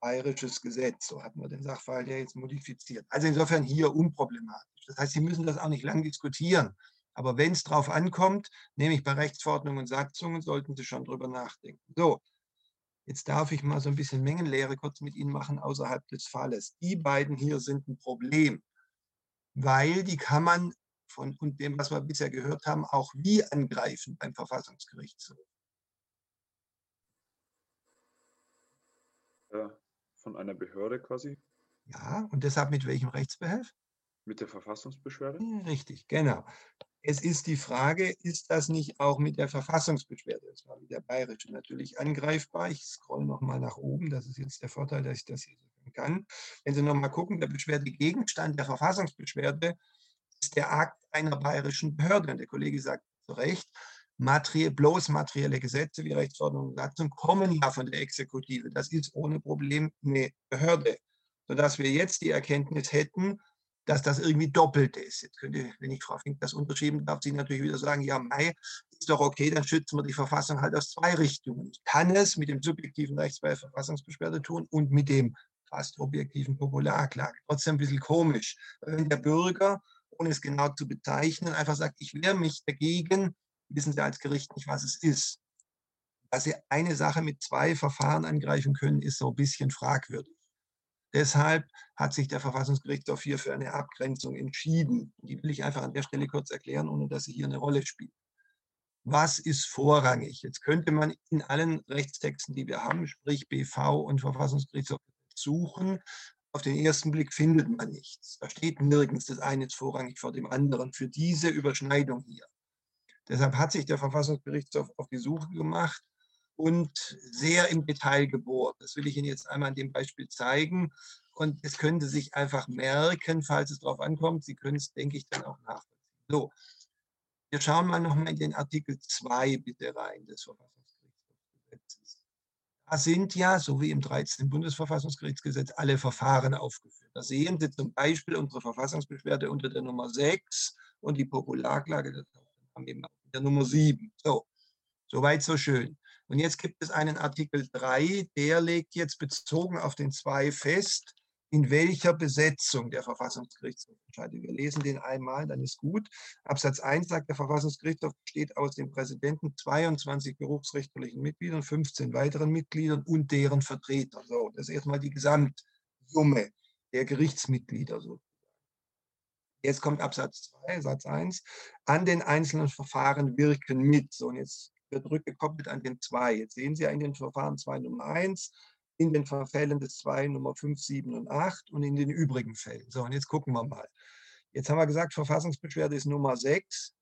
bayerisches Gesetz. So hatten wir den Sachverhalt ja jetzt modifiziert. Also insofern hier unproblematisch. Das heißt, Sie müssen das auch nicht lang diskutieren. Aber wenn es drauf ankommt, nämlich bei Rechtsverordnungen und Satzungen, sollten Sie schon drüber nachdenken. So, jetzt darf ich mal so ein bisschen Mengenlehre kurz mit Ihnen machen außerhalb des Falles. Die beiden hier sind ein Problem, weil die kann man von und dem, was wir bisher gehört haben, auch wie angreifen beim Verfassungsgerichtshof. Von einer Behörde quasi. Ja, und deshalb mit welchem Rechtsbehelf? Mit der Verfassungsbeschwerde? Richtig, genau. Es ist die Frage, ist das nicht auch mit der Verfassungsbeschwerde, das war mit der bayerischen natürlich angreifbar. Ich scroll nochmal nach oben, das ist jetzt der Vorteil, dass ich das hier sagen kann. Wenn Sie nochmal gucken, der Beschwerdegegenstand der Verfassungsbeschwerde ist der Akt einer bayerischen Behörde. Und der Kollege sagt zu Recht, materie bloß materielle Gesetze wie Rechtsordnung und Satzung kommen ja von der Exekutive. Das ist ohne Problem eine Behörde. Sodass wir jetzt die Erkenntnis hätten, dass das irgendwie doppelt ist. Jetzt könnte, wenn ich Frau Fink das unterschieben darf, sie natürlich wieder sagen, ja, Mai, ist doch okay, dann schützen wir die Verfassung halt aus zwei Richtungen. Ich kann es mit dem subjektiven Rechtsbehelf Verfassungsbeschwerde tun und mit dem fast objektiven Popularklage. Trotzdem ein bisschen komisch. Wenn der Bürger, ohne es genau zu bezeichnen, einfach sagt, ich wehre mich dagegen, wissen Sie als Gericht nicht, was es ist. Dass Sie eine Sache mit zwei Verfahren angreifen können, ist so ein bisschen fragwürdig. Deshalb hat sich der Verfassungsgerichtshof hier für eine Abgrenzung entschieden. Die will ich einfach an der Stelle kurz erklären, ohne dass sie hier eine Rolle spielt. Was ist vorrangig? Jetzt könnte man in allen Rechtstexten, die wir haben, sprich BV und Verfassungsgerichtshof, suchen. Auf den ersten Blick findet man nichts. Da steht nirgends, das eine ist vorrangig vor dem anderen für diese Überschneidung hier. Deshalb hat sich der Verfassungsgerichtshof auf die Suche gemacht und sehr im Detail gebohrt. Das will ich Ihnen jetzt einmal an dem Beispiel zeigen. Und es können Sie sich einfach merken, falls es darauf ankommt. Sie können es, denke ich, dann auch nachvollziehen. So, wir schauen mal nochmal in den Artikel 2 bitte rein des Verfassungsgerichtsgesetzes. Da sind ja, so wie im 13. Bundesverfassungsgerichtsgesetz, alle Verfahren aufgeführt. Da sehen Sie zum Beispiel unsere Verfassungsbeschwerde unter der Nummer 6 und die Popularklage, der Nummer 7. So, soweit so schön. Und jetzt gibt es einen Artikel 3, der legt jetzt bezogen auf den 2 fest, in welcher Besetzung der Verfassungsgerichtshof entscheidet. Wir lesen den einmal, dann ist gut. Absatz 1 sagt, der Verfassungsgerichtshof besteht aus dem Präsidenten, 22 berufsrichterlichen Mitgliedern, 15 weiteren Mitgliedern und deren Vertretern. So, das ist erstmal die Gesamtsumme der Gerichtsmitglieder. So. Jetzt kommt Absatz 2, Satz 1. An den einzelnen Verfahren wirken mit. So, und jetzt wird rückgekoppelt an den 2. Jetzt sehen Sie in den Verfahren 2 Nummer 1 in den Fällen des 2, Nummer 5, 7 und 8 und in den übrigen Fällen. So, und jetzt gucken wir mal. Jetzt haben wir gesagt, Verfassungsbeschwerde ist Nummer 6.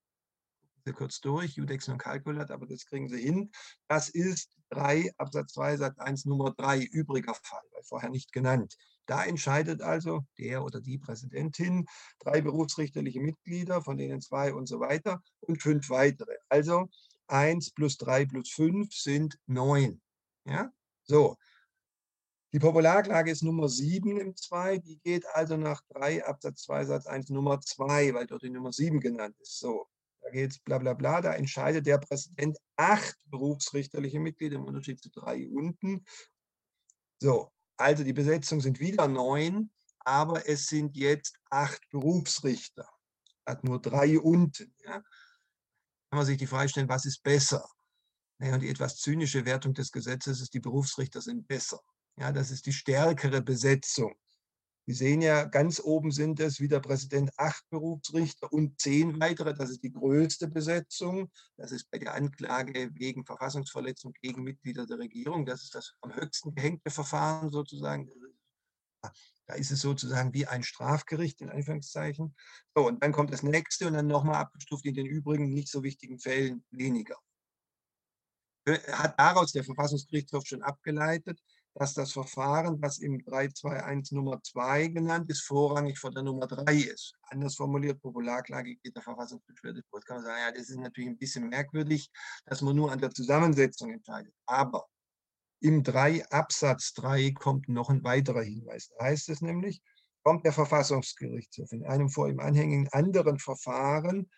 Sie kurz durch, Judex und Kalkulat, aber das kriegen Sie hin. Das ist 3, Absatz 2, Satz 1, Nummer 3, übriger Fall, weil vorher nicht genannt. Da entscheidet also der oder die Präsidentin drei berufsrichterliche Mitglieder, von denen zwei und so weiter und fünf weitere. Also 1 plus 3 plus 5 sind 9. Ja? So, die Popularklage ist Nummer 7 im 2, die geht also nach 3 Absatz 2 Satz 1 Nummer 2, weil dort die Nummer 7 genannt ist. So, da geht es bla bla bla, da entscheidet der Präsident acht berufsrichterliche Mitglieder im Unterschied zu drei unten. So, also die Besetzung sind wieder neun, aber es sind jetzt acht Berufsrichter. Hat nur drei unten. Ja. Kann man sich die Frage stellen, was ist besser? Und die etwas zynische Wertung des Gesetzes ist, die Berufsrichter sind besser. Ja, das ist die stärkere Besetzung. Wir sehen ja, ganz oben sind es, wie der Präsident, acht Berufsrichter und zehn weitere. Das ist die größte Besetzung. Das ist bei der Anklage wegen Verfassungsverletzung gegen Mitglieder der Regierung. Das ist das am höchsten gehängte Verfahren sozusagen. Da ist es sozusagen wie ein Strafgericht in Anführungszeichen. So, und dann kommt das nächste und dann nochmal abgestuft in den übrigen nicht so wichtigen Fällen weniger. Hat daraus der Verfassungsgerichtshof schon abgeleitet, dass das Verfahren, was im 321 Nummer 2 genannt ist, vorrangig vor der Nummer 3 ist. Anders formuliert, Popularklage geht der Verfassungsbeschwerde vor. Jetzt kann man sagen, ja, das ist natürlich ein bisschen merkwürdig, dass man nur an der Zusammensetzung entscheidet. Aber im 3 Absatz 3 kommt noch ein weiterer Hinweis. Da heißt es nämlich, kommt der Verfassungsgerichtshof in einem vor ihm anhängigen anderen Verfahren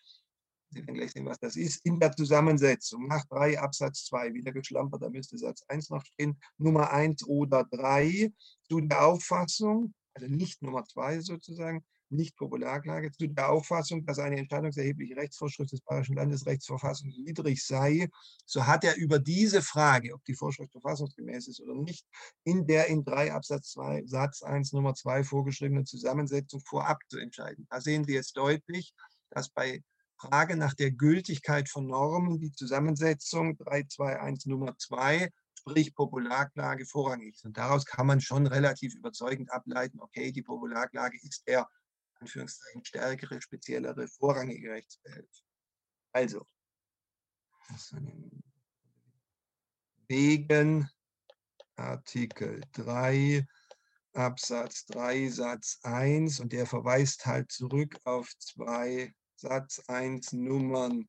Sie werden gleich sehen, was das ist, in der Zusammensetzung nach 3 Absatz 2, wieder geschlampert, da müsste Satz 1 noch stehen, Nummer 1 oder 3 zu der Auffassung, also nicht Nummer 2 sozusagen, nicht Popularklage, zu der Auffassung, dass eine entscheidungserhebliche Rechtsvorschrift des Bayerischen Landesrechts verfassungswidrig sei, so hat er über diese Frage, ob die Vorschrift verfassungsgemäß ist oder nicht, in der in 3 Absatz 2 Satz 1 Nummer 2 vorgeschriebenen Zusammensetzung vorab zu entscheiden. Da sehen Sie jetzt deutlich, dass bei Frage nach der Gültigkeit von Normen, die Zusammensetzung 321 Nummer 2, sprich Popularklage vorrangig ist. Und daraus kann man schon relativ überzeugend ableiten, okay, die Popularklage ist der Anführungszeichen stärkere, speziellere, vorrangige Rechtsbehelf. Also, wegen Artikel 3 Absatz 3 Satz 1 und der verweist halt zurück auf zwei Satz 1 Nummern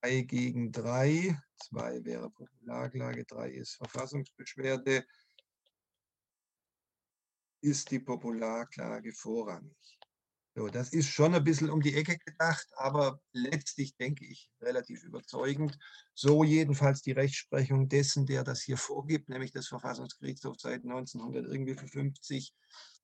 3 gegen 3. 2 wäre Popularklage, 3 ist Verfassungsbeschwerde. Ist die Popularklage vorrangig? So, das ist schon ein bisschen um die Ecke gedacht, aber letztlich denke ich relativ überzeugend. So jedenfalls die Rechtsprechung dessen, der das hier vorgibt, nämlich das Verfassungsgerichtshof seit 1950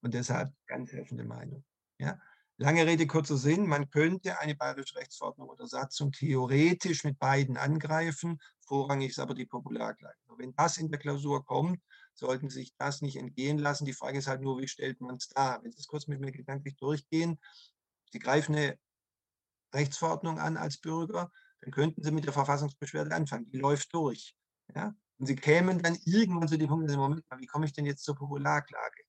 und deshalb ganz helfende Meinung. Ja? Lange Rede, kurzer Sinn. Man könnte eine bayerische Rechtsverordnung oder Satzung theoretisch mit beiden angreifen. Vorrangig ist aber die Popularklage. Wenn das in der Klausur kommt, sollten sich das nicht entgehen lassen. Die Frage ist halt nur, wie stellt man es dar? Wenn Sie es kurz mit mir gedanklich durchgehen, Sie greifen eine Rechtsverordnung an als Bürger, dann könnten Sie mit der Verfassungsbeschwerde anfangen. Die läuft durch. Ja? Und Sie kämen dann irgendwann zu dem Punkt, Moment, wie komme ich denn jetzt zur Popularklage?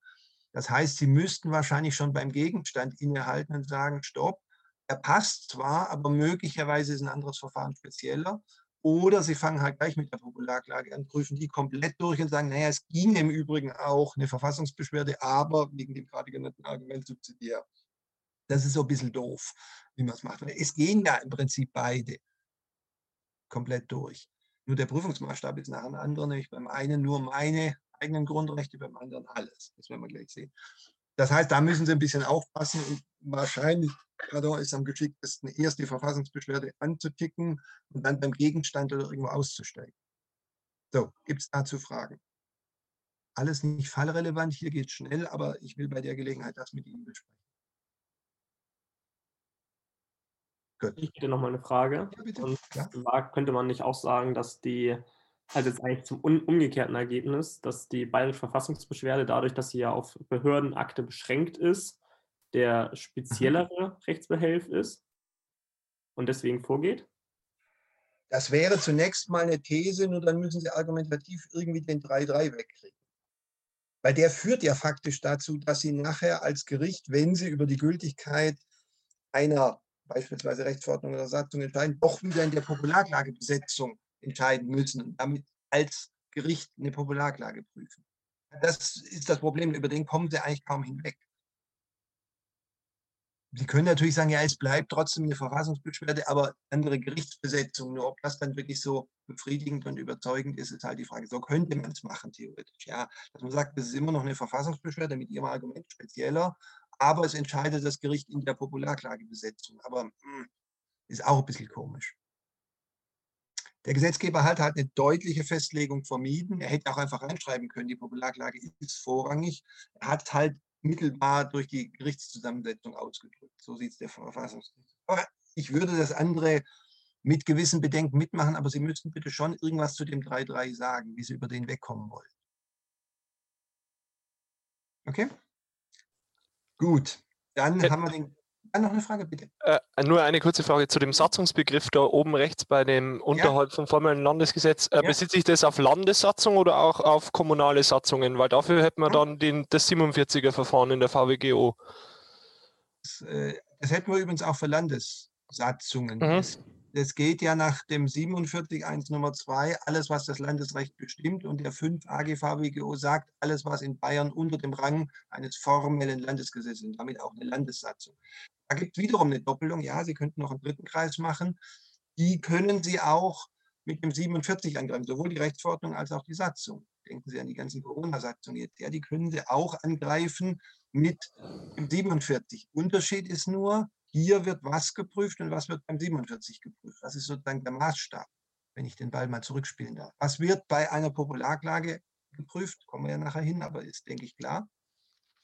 Das heißt, Sie müssten wahrscheinlich schon beim Gegenstand innehalten und sagen, stopp, er passt zwar, aber möglicherweise ist ein anderes Verfahren spezieller. Oder Sie fangen halt gleich mit der Popularklage an, prüfen die komplett durch und sagen, naja, es ging im Übrigen auch eine Verfassungsbeschwerde, aber wegen dem gerade genannten Argument subsidiär. Das ist so ein bisschen doof, wie man es macht. Es gehen ja im Prinzip beide komplett durch. Nur der Prüfungsmaßstab ist nach einem anderen, nämlich beim einen nur meine eigenen Grundrechte, beim anderen alles. Das werden wir gleich sehen. Das heißt, da müssen Sie ein bisschen aufpassen und wahrscheinlich pardon, ist am geschicktesten, erst die Verfassungsbeschwerde anzuticken und dann beim Gegenstand oder irgendwo auszusteigen. So, gibt es dazu Fragen? alles nicht fallrelevant. Hier geht es schnell, aber ich will bei der Gelegenheit das mit Ihnen besprechen. Gut. Ich hätte noch mal eine Frage. Ja, bitte. Und zwar könnte man nicht auch sagen, dass die, also jetzt eigentlich zum umgekehrten Ergebnis, dass die Bayerische Verfassungsbeschwerde dadurch, dass sie ja auf Behördenakte beschränkt ist, der speziellere mhm. Rechtsbehelf ist und deswegen vorgeht? Das wäre zunächst mal eine These, nur dann müssen Sie argumentativ irgendwie den 3-3 wegkriegen. Weil der führt ja faktisch dazu, dass Sie nachher als Gericht, wenn Sie über die Gültigkeit einer beispielsweise Rechtsverordnung oder Satzung entscheiden, doch wieder in der Popularklagebesetzung entscheiden müssen und damit als Gericht eine Popularklage prüfen. Das ist das Problem, über den kommen Sie eigentlich kaum hinweg. Sie können natürlich sagen, ja, es bleibt trotzdem eine Verfassungsbeschwerde, aber andere Gerichtsbesetzung. Nur ob das dann wirklich so befriedigend und überzeugend ist, ist halt die Frage. So könnte man es machen, theoretisch. Ja, dass man sagt, das ist immer noch eine Verfassungsbeschwerde mit ihrem Argument spezieller, aber es entscheidet das Gericht in der Popularklagebesetzung. Aber mh, hm, ist auch ein bisschen komisch. Der Gesetzgeber hat halt eine deutliche Festlegung vermieden. Er hätte auch einfach reinschreiben können, die Popularklage ist vorrangig. Er hat halt mittelbar durch die Gerichtszusammensetzung ausgedrückt. So sieht es der Verfassungsgericht. Aber ich würde das andere mit gewissen Bedenken mitmachen, aber Sie müssten bitte schon irgendwas zu dem 3.3 sagen, wie Sie über den wegkommen wollen. Okay? Gut, dann haben wir den Ah, noch eine Frage, bitte. Äh, nur eine kurze Frage zu dem Satzungsbegriff da oben rechts bei dem unterhalb ja. vom formellen Landesgesetz. Äh, ja. Bezieht sich das auf Landessatzung oder auch auf kommunale Satzungen? Weil dafür hätten wir dann den, das 47er-Verfahren in der VWGO. Das, äh, das, hätten wir übrigens auch für Landessatzungen. Mhm. Das, das geht ja nach dem 47.1 Nummer 2, alles, was das Landesrecht bestimmt. Und der 5 AGVWGO sagt, alles, was in Bayern unter dem Rang eines formellen Landesgesetzes ist, damit auch eine Landessatzung. Da gibt es wiederum eine Doppelung. Ja, Sie könnten noch einen dritten Kreis machen. Die können Sie auch mit dem 47 angreifen, sowohl die Rechtsverordnung als auch die Satzung. Denken Sie an die ganzen Corona-Satzungen jetzt. Ja, die können Sie auch angreifen mit dem 47. Unterschied ist nur, hier wird was geprüft und was wird beim 47 geprüft. Das ist sozusagen der Maßstab, wenn ich den Ball mal zurückspielen darf. Was wird bei einer Popularklage geprüft? Kommen wir ja nachher hin, aber ist, denke ich, klar.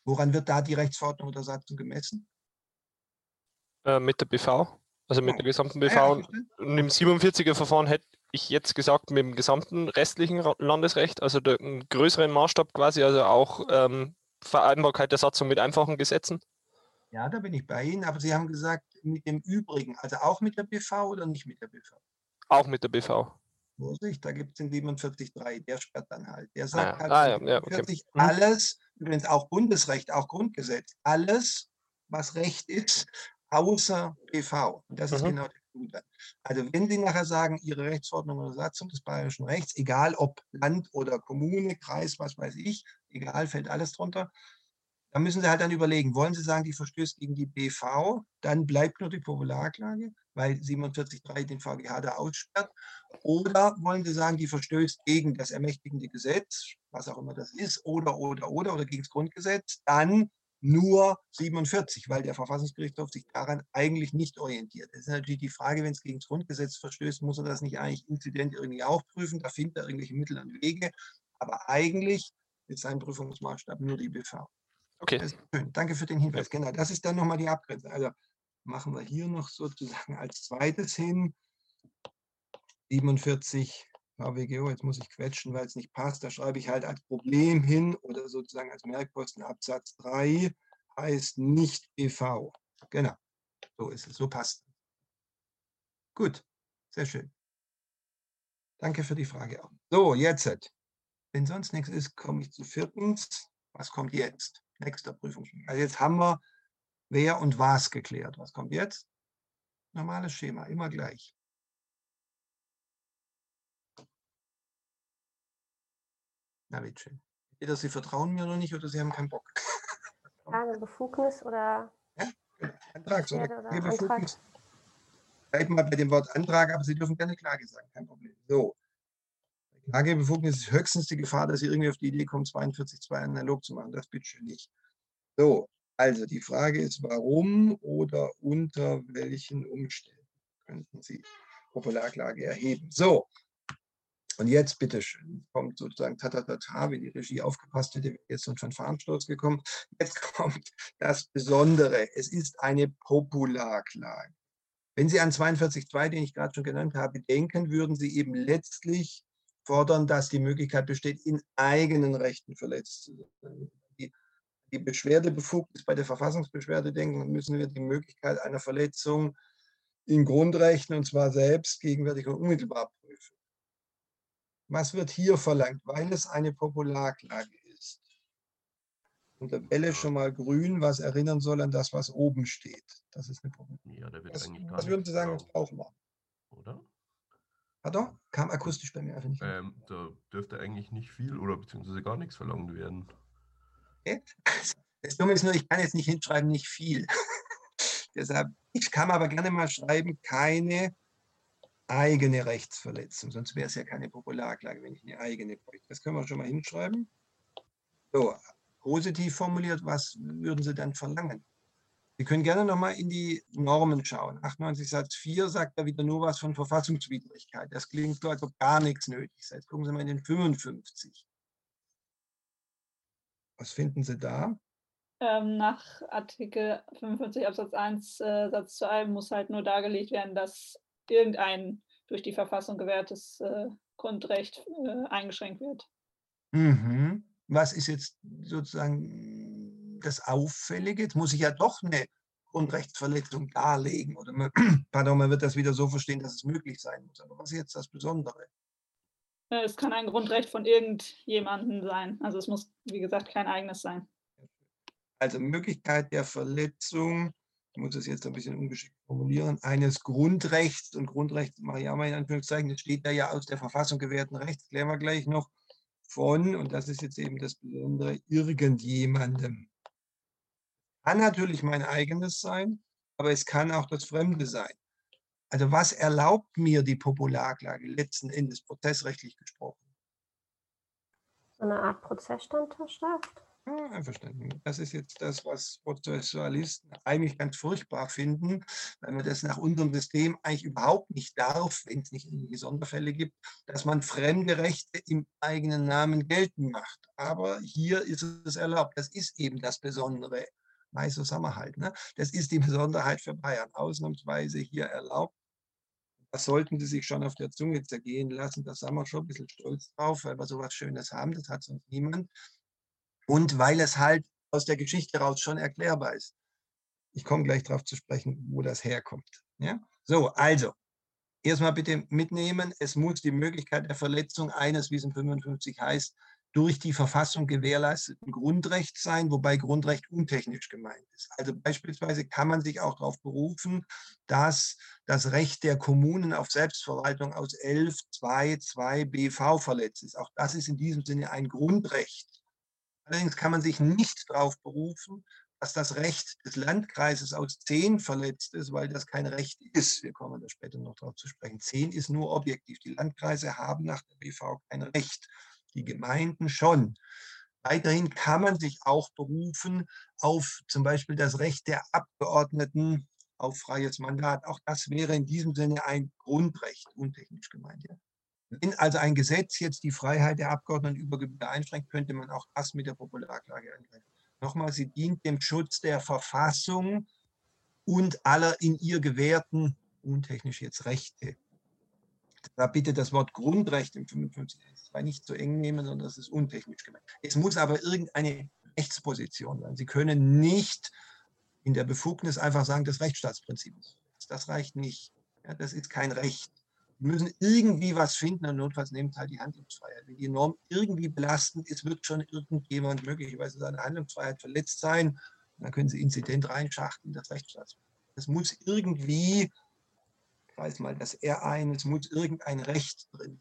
Woran wird da die Rechtsverordnung oder Satzung gemessen? Äh, mit der BV, also mit der gesamten BV. Ja, und im 47er-Verfahren hätte ich jetzt gesagt, mit dem gesamten restlichen Landesrecht, also einen größeren Maßstab quasi, also auch ähm, Vereinbarkeit der Satzung mit einfachen Gesetzen. Ja, da bin ich bei Ihnen, aber Sie haben gesagt, mit dem Übrigen, also auch mit der BV oder nicht mit der BV? Auch mit der BV. Vorsicht, da gibt es den 47.3, der sperrt dann halt. Der sagt ah, halt, ah, ja, ja, okay. Mhm. alles, übrigens auch Bundesrecht, auch Grundgesetz, alles, was Recht ist, außer BV. Und das ist mhm. genau der Punkt. Also wenn Sie nachher sagen, Ihre Rechtsordnung oder Satzung des bayerischen Rechts, egal ob Land oder Kommune, Kreis, was weiß ich, egal, fällt alles drunter, dann müssen Sie halt dann überlegen, wollen Sie sagen, die verstößt gegen die BV, dann bleibt nur die Popularklage, weil 47.3 den VGH da aussperrt. Oder wollen Sie sagen, die verstößt gegen das ermächtigende Gesetz, was auch immer das ist, oder, oder, oder, oder gegen das Grundgesetz, dann nur 47, weil der Verfassungsgerichtshof sich daran eigentlich nicht orientiert. Das ist natürlich die Frage, wenn es gegen das Grundgesetz verstößt, muss er das nicht eigentlich inzident irgendwie auch prüfen, da findet er irgendwelche Mittel und Wege. Aber eigentlich ist sein Prüfungsmaßstab nur die BV. Okay. schön. Danke für den Hinweis. Genau, das ist dann nochmal die Abgrenzung. Also machen wir hier noch sozusagen als zweites hin. 47 HWGO, jetzt muss ich quetschen, weil es nicht passt. Da schreibe ich halt als Problem hin oder sozusagen als Merkposten Absatz 3 heißt nicht BV. Genau, so ist es, so passt. Gut, sehr schön. Danke für die Frage auch. So, jetzt. Wenn sonst nichts ist, komme ich zu viertens. Was kommt jetzt? Nächster Prüfungsschema. Also jetzt haben wir wer und was geklärt. Was kommt jetzt? Normales Schema, immer gleich. Na, bitte. Entweder Sie vertrauen mir noch nicht oder Sie haben keinen Bock. Eine Befugnis oder? Ja, genau. Antrag, oder, oder Befugnis. Bleiben mal bei dem Wort Antrag, aber Sie dürfen gerne Klage sagen, kein Problem. So. Klagebefugnis ist höchstens die Gefahr, dass Sie irgendwie auf die Idee kommen, 42.2 analog zu machen. Das bitte schön nicht. So, also die Frage ist, warum oder unter welchen Umständen könnten Sie Popularklage erheben? So, Und jetzt bitteschön, kommt sozusagen tatatata, wie die Regie aufgepasst hätte, wäre jetzt so ein Fanfarenstoß gekommen. Jetzt kommt das Besondere. Es ist eine Popularklage. Wenn Sie an 42.2, den ich gerade schon genannt habe, denken, würden Sie eben letztlich fordern, dass die Möglichkeit besteht, in eigenen Rechten verletzt zu sein. Die, die Beschwerdebefugnis bei der Verfassungsbeschwerde denken, müssen wir die Möglichkeit einer Verletzung in Grundrechten und zwar selbst gegenwärtig und unmittelbar. Was wird hier verlangt? Weil es eine Popularklage ist. Und der Bälle schon mal grün, was erinnern soll an das, was oben steht. Das ist eine Popularklage. Ja, da wird was, eigentlich gar was würden Sie sagen, was brauchen wir? Oder? Pardon? Kam akustisch bei mir einfach nicht. Ähm, da dürfte eigentlich nicht viel oder beziehungsweise gar nichts verlangt werden. Okay. Das Dumme ist nur, ich kann jetzt nicht hinschreiben, nicht viel. Deshalb, ich kann aber gerne mal schreiben, keine eigene Rechtsverletzung. Sonst wäre es ja keine Popularklage, wenn ich eine eigene bräuchte. Das können wir schon mal hinschreiben. So, positiv formuliert, was würden Sie dann verlangen? Sie können gerne nochmal in die Normen schauen. 98 Satz 4 sagt da wieder nur was von Verfassungswidrigkeit. Das klingt so, als ob gar nichts nötig sei. Jetzt gucken Sie mal in den 55. Was finden Sie da? Ähm, nach Artikel 55 Absatz 1 äh, Satz 2 muss halt nur dargelegt werden, dass irgendein durch die Verfassung gewährtes äh, Grundrecht äh, eingeschränkt wird. Mhm. Was ist jetzt sozusagen das Auffällige. Jetzt muss ich ja doch eine Grundrechtsverletzung darlegen. Oder man, pardon, man wird das wieder so verstehen, dass es möglich sein muss. Aber was ist jetzt das Besondere? Äh, es kann ein Grundrecht von irgendjemandem sein. Also es muss, wie gesagt, kein eigenes sein. Also Möglichkeit der Verletzung, ich muss es jetzt ein bisschen ungeschickt formulieren, eines Grundrechts und Grundrecht mache ich auch mal in Anführungszeichen, das steht da ja aus der Verfassung gewährten Rechts, klären wir gleich noch, von, und das ist jetzt eben das Besondere, irgendjemandem. Kann natürlich mein eigenes sein, aber es kann auch das Fremde sein. Also was erlaubt mir die Popularklage letzten Endes prozessrechtlich gesprochen? So eine Art Prozessstandherrschaft? Ja, einverstanden. Das ist jetzt das, was Prozessualisten eigentlich ganz furchtbar finden, weil man das nach unserem System eigentlich überhaupt nicht darf, wenn es nicht irgendwelche Sonderfälle gibt, dass man fremde Rechte im eigenen Namen geltend macht. Aber hier ist es erlaubt. Das ist eben das Besondere Mai, so sagen wir halt. Ne? Das ist die Besonderheit für Bayern, ausnahmsweise hier erlaubt. Das sollten Sie sich schon auf der Zunge zergehen lassen. Da sind wir schon ein bisschen stolz drauf, weil wir so was Schönes haben. Das hat sonst niemand. Und weil es halt aus der Geschichte raus schon erklärbar ist. Ich komme gleich darauf zu sprechen, wo das herkommt. Ja? So, also, erstmal bitte mitnehmen. Es muss die Möglichkeit der Verletzung eines, wie es in 55 heißt, durch die Verfassung gewährleisteten Grundrecht sein, wobei Grundrecht untechnisch gemeint ist. Also beispielsweise kann man sich auch darauf berufen, dass das Recht der Kommunen auf Selbstverwaltung aus 11.2.2 BV verletzt ist. Auch das ist in diesem Sinne ein Grundrecht. Allerdings kann man sich nicht darauf berufen, dass das Recht des Landkreises aus 10 verletzt ist, weil das kein Recht ist. Wir kommen da später noch darauf zu sprechen. 10 ist nur objektiv. Die Landkreise haben nach der BV kein Recht die Gemeinden schon. Weiterhin kann man sich auch berufen auf zum Beispiel das Recht der Abgeordneten auf freies Mandat. Auch das wäre in diesem Sinne ein Grundrecht, untechnisch gemeint. Ja. Wenn also ein Gesetz jetzt die Freiheit der Abgeordneten über Gebühr einschränkt, könnte man auch das mit der Popularklage angreifen. Nochmal, sie dient dem Schutz der Verfassung und aller in ihr gewährten, untechnisch jetzt Rechte da bitte das Wort Grundrecht im 55 zwar nicht so eng nehmen, sondern das ist untechnisch gemeint. Es muss aber irgendeine Rechtsposition sein. Sie können nicht in der Befugnis einfach sagen, das Rechtsstaatsprinzip ist. Das reicht nicht. Ja, das ist kein Recht. Müssen irgendwie was finden und notfalls nehmen halt die Handlungsfreiheit. Wenn die Norm irgendwie belastend ist, wird schon irgendjemand möglicherweise seine Handlungsfreiheit verletzt sein. dann können Sie Inzident reinschachten in das Rechtsstaatsprinzip. Das muss irgendwie weiß mal das R ein, es muss irgendein Recht drin.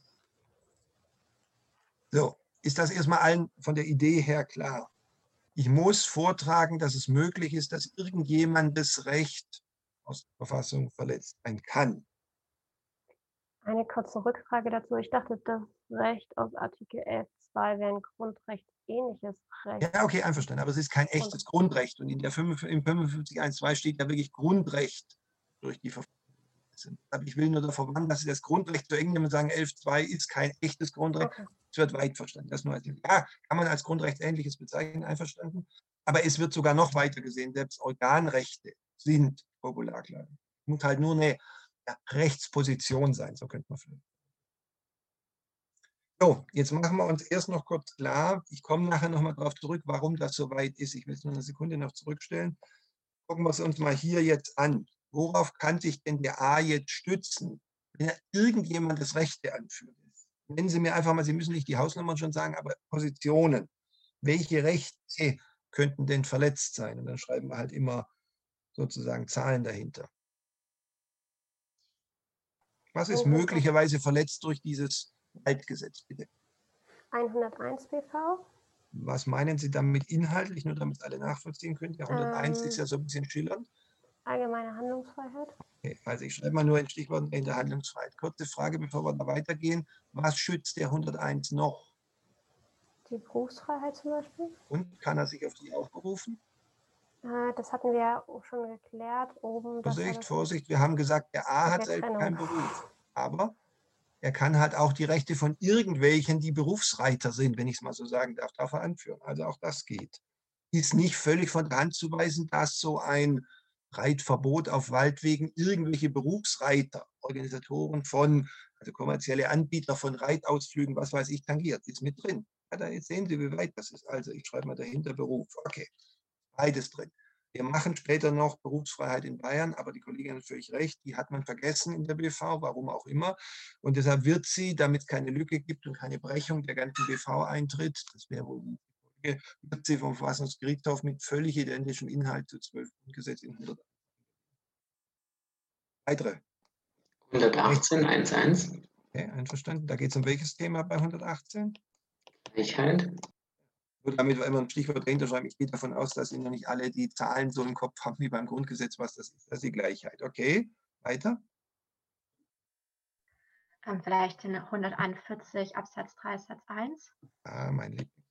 So, ist das erstmal allen von der Idee her klar? Ich muss vortragen, dass es möglich ist, dass irgendjemandes Recht aus der Verfassung verletzt sein kann. Eine kurze Rückfrage dazu. Ich dachte, das Recht aus Artikel 11.2 wäre ein grundrechtsähnliches Recht. Ja, okay, einverstanden. Aber es ist kein echtes Grundrecht. Und in der 55, im 55.1.2 steht ja wirklich Grundrecht durch die Verfassung. Aber ich will nur davor warnen, dass Sie das Grundrecht zu eng nehmen und sagen, 11.2 ist kein echtes Grundrecht. Es okay. wird weit verstanden. Das nur als, ja, kann man als Grundrechtsähnliches bezeichnen, einverstanden. Aber es wird sogar noch weiter gesehen. Selbst Organrechte sind Popularklagen. Muss halt nur eine Rechtsposition sein, so könnte man vielleicht. So, jetzt machen wir uns erst noch kurz klar. Ich komme nachher nochmal darauf zurück, warum das so weit ist. Ich will es nur eine Sekunde noch zurückstellen. Gucken wir es uns mal hier jetzt an. Worauf kann sich denn der A jetzt stützen, wenn er irgendjemand das Rechte anführt? Nennen Sie mir einfach mal, Sie müssen nicht die Hausnummern schon sagen, aber Positionen. Welche Rechte könnten denn verletzt sein? Und dann schreiben wir halt immer sozusagen Zahlen dahinter. Was ist möglicherweise verletzt durch dieses Waldgesetz, bitte? 101 BV. Was meinen Sie damit inhaltlich, nur damit alle nachvollziehen können? Der 101 ähm, ist ja so ein bisschen schillernd. Allgemeine Handlungsfreiheit. Okay, also ich schreibe mal nur in Stichworten in der Handlungsfreiheit. Kurze Frage, bevor wir da weitergehen. Was schützt der 101 noch? Die Berufsfreiheit zum Beispiel. Und kann er sich auf die auch berufen? Äh, das hatten wir ja schon geklärt. Oben, Vorsicht, Vorsicht. Wir haben gesagt, der A hat selbst keinen Beruf. Aber er kann halt auch die Rechte von irgendwelchen, die Berufsreiter sind, wenn ich es mal so sagen darf, darf er anführen. Also auch das geht. Ist nicht völlig von der Hand zu weisen, dass so ein Reitverbot auf Waldwegen irgendwelche Berufsreiter, Organisatoren von, also kommerzielle Anbieter von Reitausflügen, was weiß ich, tangiert. Ist mit drin. Ja, da sehen Sie, wie weit das ist. Also ich schreibe mal dahinter Beruf. Okay, beides drin. Wir machen später noch Berufsfreiheit in Bayern, aber die Kollegin hat völlig recht, die hat man vergessen in der BV, warum auch immer. Und deshalb wird sie, damit es keine Lücke gibt und keine Brechung der ganzen BV eintritt, das wäre wohl die Folge, wird sie vom Verfassungsgerichtshof mit völlig identischem Inhalt zu 12 Grundgesetz in 100. Weitere. 118.1.1. Okay, einverstanden. Da geht es um welches Thema bei 118? Gleichheit. Nur damit wir immer ein Stichwort dahinter schreiben, ich gehe davon aus, dass Sie noch nicht alle die Zahlen so im Kopf haben wie beim Grundgesetz, was das ist. Das ist die Gleichheit. Okay, weiter. Ähm, vielleicht in 141 Absatz 3 Satz 1. Ah, mein Lieblings.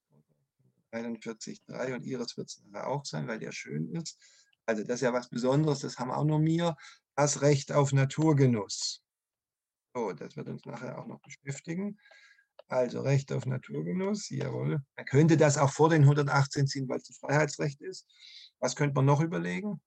41,3 und Ihres wird es nachher auch sein, weil der schön ist. Also das ist ja was Besonderes, das haben auch nur mir. Das Recht auf Naturgenuss. So, das wird uns nachher auch noch beschäftigen. Also Recht auf Naturgenuss, jawohl. Man könnte das auch vor den 118 ziehen, weil es ein Freiheitsrecht ist. Was könnte man noch überlegen?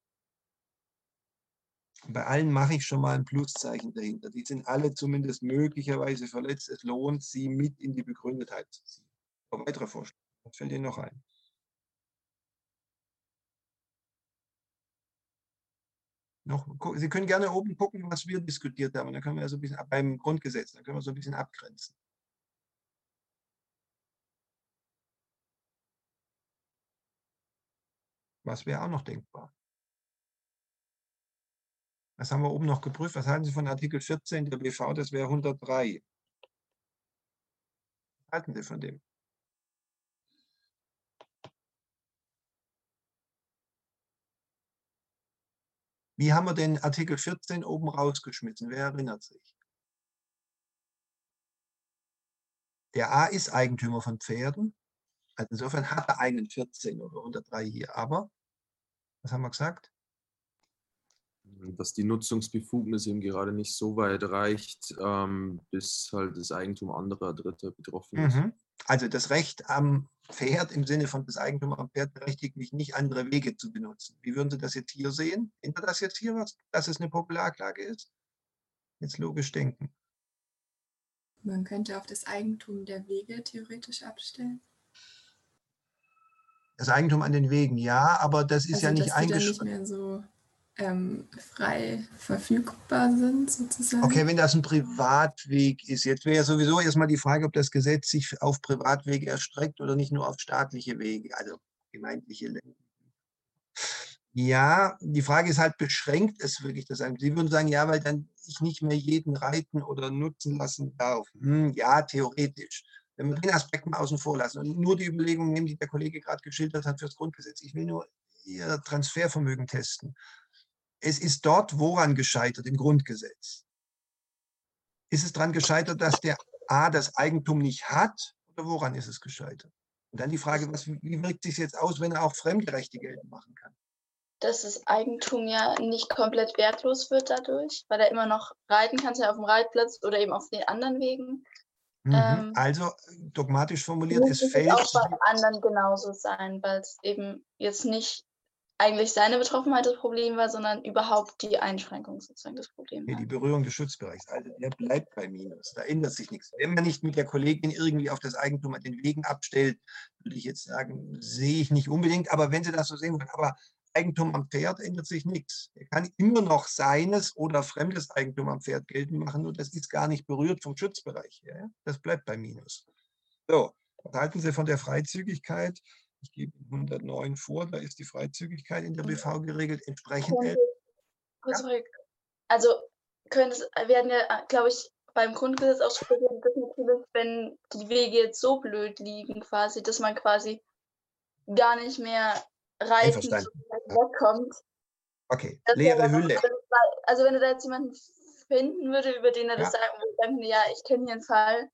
Bei allen mache ich schon mal ein Pluszeichen dahinter. Die sind alle zumindest möglicherweise verletzt. Es lohnt, sie mit in die Begründetheit zu ziehen. Aber weitere Vorschläge. Was fällt Ihnen noch ein? Noch, Sie können gerne oben gucken, was wir diskutiert haben. Dann können wir so ein bisschen beim Grundgesetz, dann können wir so ein bisschen abgrenzen. Was wäre auch noch denkbar? Was haben wir oben noch geprüft? Was halten Sie von Artikel 14 der BV? Das wäre 103. Was halten Sie von dem? Wie haben wir den Artikel 14 oben rausgeschmissen? Wer erinnert sich? Der A ist Eigentümer von Pferden. Also insofern hat er einen 14 oder 103 hier. Aber, was haben wir gesagt? Dass die Nutzungsbefugnis eben gerade nicht so weit reicht, ähm, bis halt das Eigentum anderer Dritter betroffen ist. Mhm. Also das Recht am Pferd im Sinne von das Eigentum am Pferd berechtigt mich nicht, andere Wege zu benutzen. Wie würden Sie das jetzt hier sehen? Hinter das jetzt hier was, dass es eine Popularklage ist? Jetzt logisch denken. Man könnte auf das Eigentum der Wege theoretisch abstellen. Das Eigentum an den Wegen, ja, aber das ist also, ja nicht eingeschränkt. nicht mehr so ähm, frei verfügbar sind, sozusagen. Okay, wenn das ein Privatweg ist. Jetzt wäre sowieso erstmal die Frage, ob das Gesetz sich auf Privatwege erstreckt oder nicht nur auf staatliche Wege, also gemeindliche Länder. Ja, die Frage ist halt, beschränkt es wirklich das Eigentum? Sie würden sagen, ja, weil dann ich nicht mehr jeden reiten oder nutzen lassen darf. Hm, ja, theoretisch. Wenn wir den Aspekt mal außen vor lassen und nur die Überlegungen nehmen, die der Kollege gerade geschildert hat fürs Grundgesetz. Ich will nur Ihr Transfervermögen testen. Es ist dort woran gescheitert im Grundgesetz? Ist es daran gescheitert, dass der A das Eigentum nicht hat oder woran ist es gescheitert? Und dann die Frage, was, wie wirkt sich jetzt aus, wenn er auch fremde Rechte geltend machen kann? dass das Eigentum ja nicht komplett wertlos wird dadurch, weil er immer noch reiten kann, ja auf dem Reitplatz oder eben auf den anderen Wegen. Mhm. Ähm, also dogmatisch formuliert, es fällt. auch bei anderen genauso sein, weil es eben jetzt nicht eigentlich seine Betroffenheit das Problem war, sondern überhaupt die Einschränkung sozusagen das Problem. Nee, die Berührung des Schutzbereichs, also der bleibt bei Minus, da ändert sich nichts. Wenn man nicht mit der Kollegin irgendwie auf das Eigentum an den Wegen abstellt, würde ich jetzt sagen, sehe ich nicht unbedingt, aber wenn Sie das so sehen wollen, aber Eigentum am Pferd ändert sich nichts. Er kann immer noch seines oder fremdes Eigentum am Pferd geltend machen, nur das ist gar nicht berührt vom Schutzbereich her. Das bleibt bei Minus. So, was halten Sie von der Freizügigkeit? Ich gebe 109 vor, da ist die Freizügigkeit in der BV geregelt, entsprechend. Kurz ja. Also können es, werden ja, glaube ich, beim Grundgesetz auch definitiv, wenn die Wege jetzt so blöd liegen, quasi, dass man quasi gar nicht mehr reiten wegkommt. Okay, leere Hülle. Also wenn du da jetzt jemanden finden würde, über den er ja. das sagen würde, dann ja, ich kenne hier einen Fall,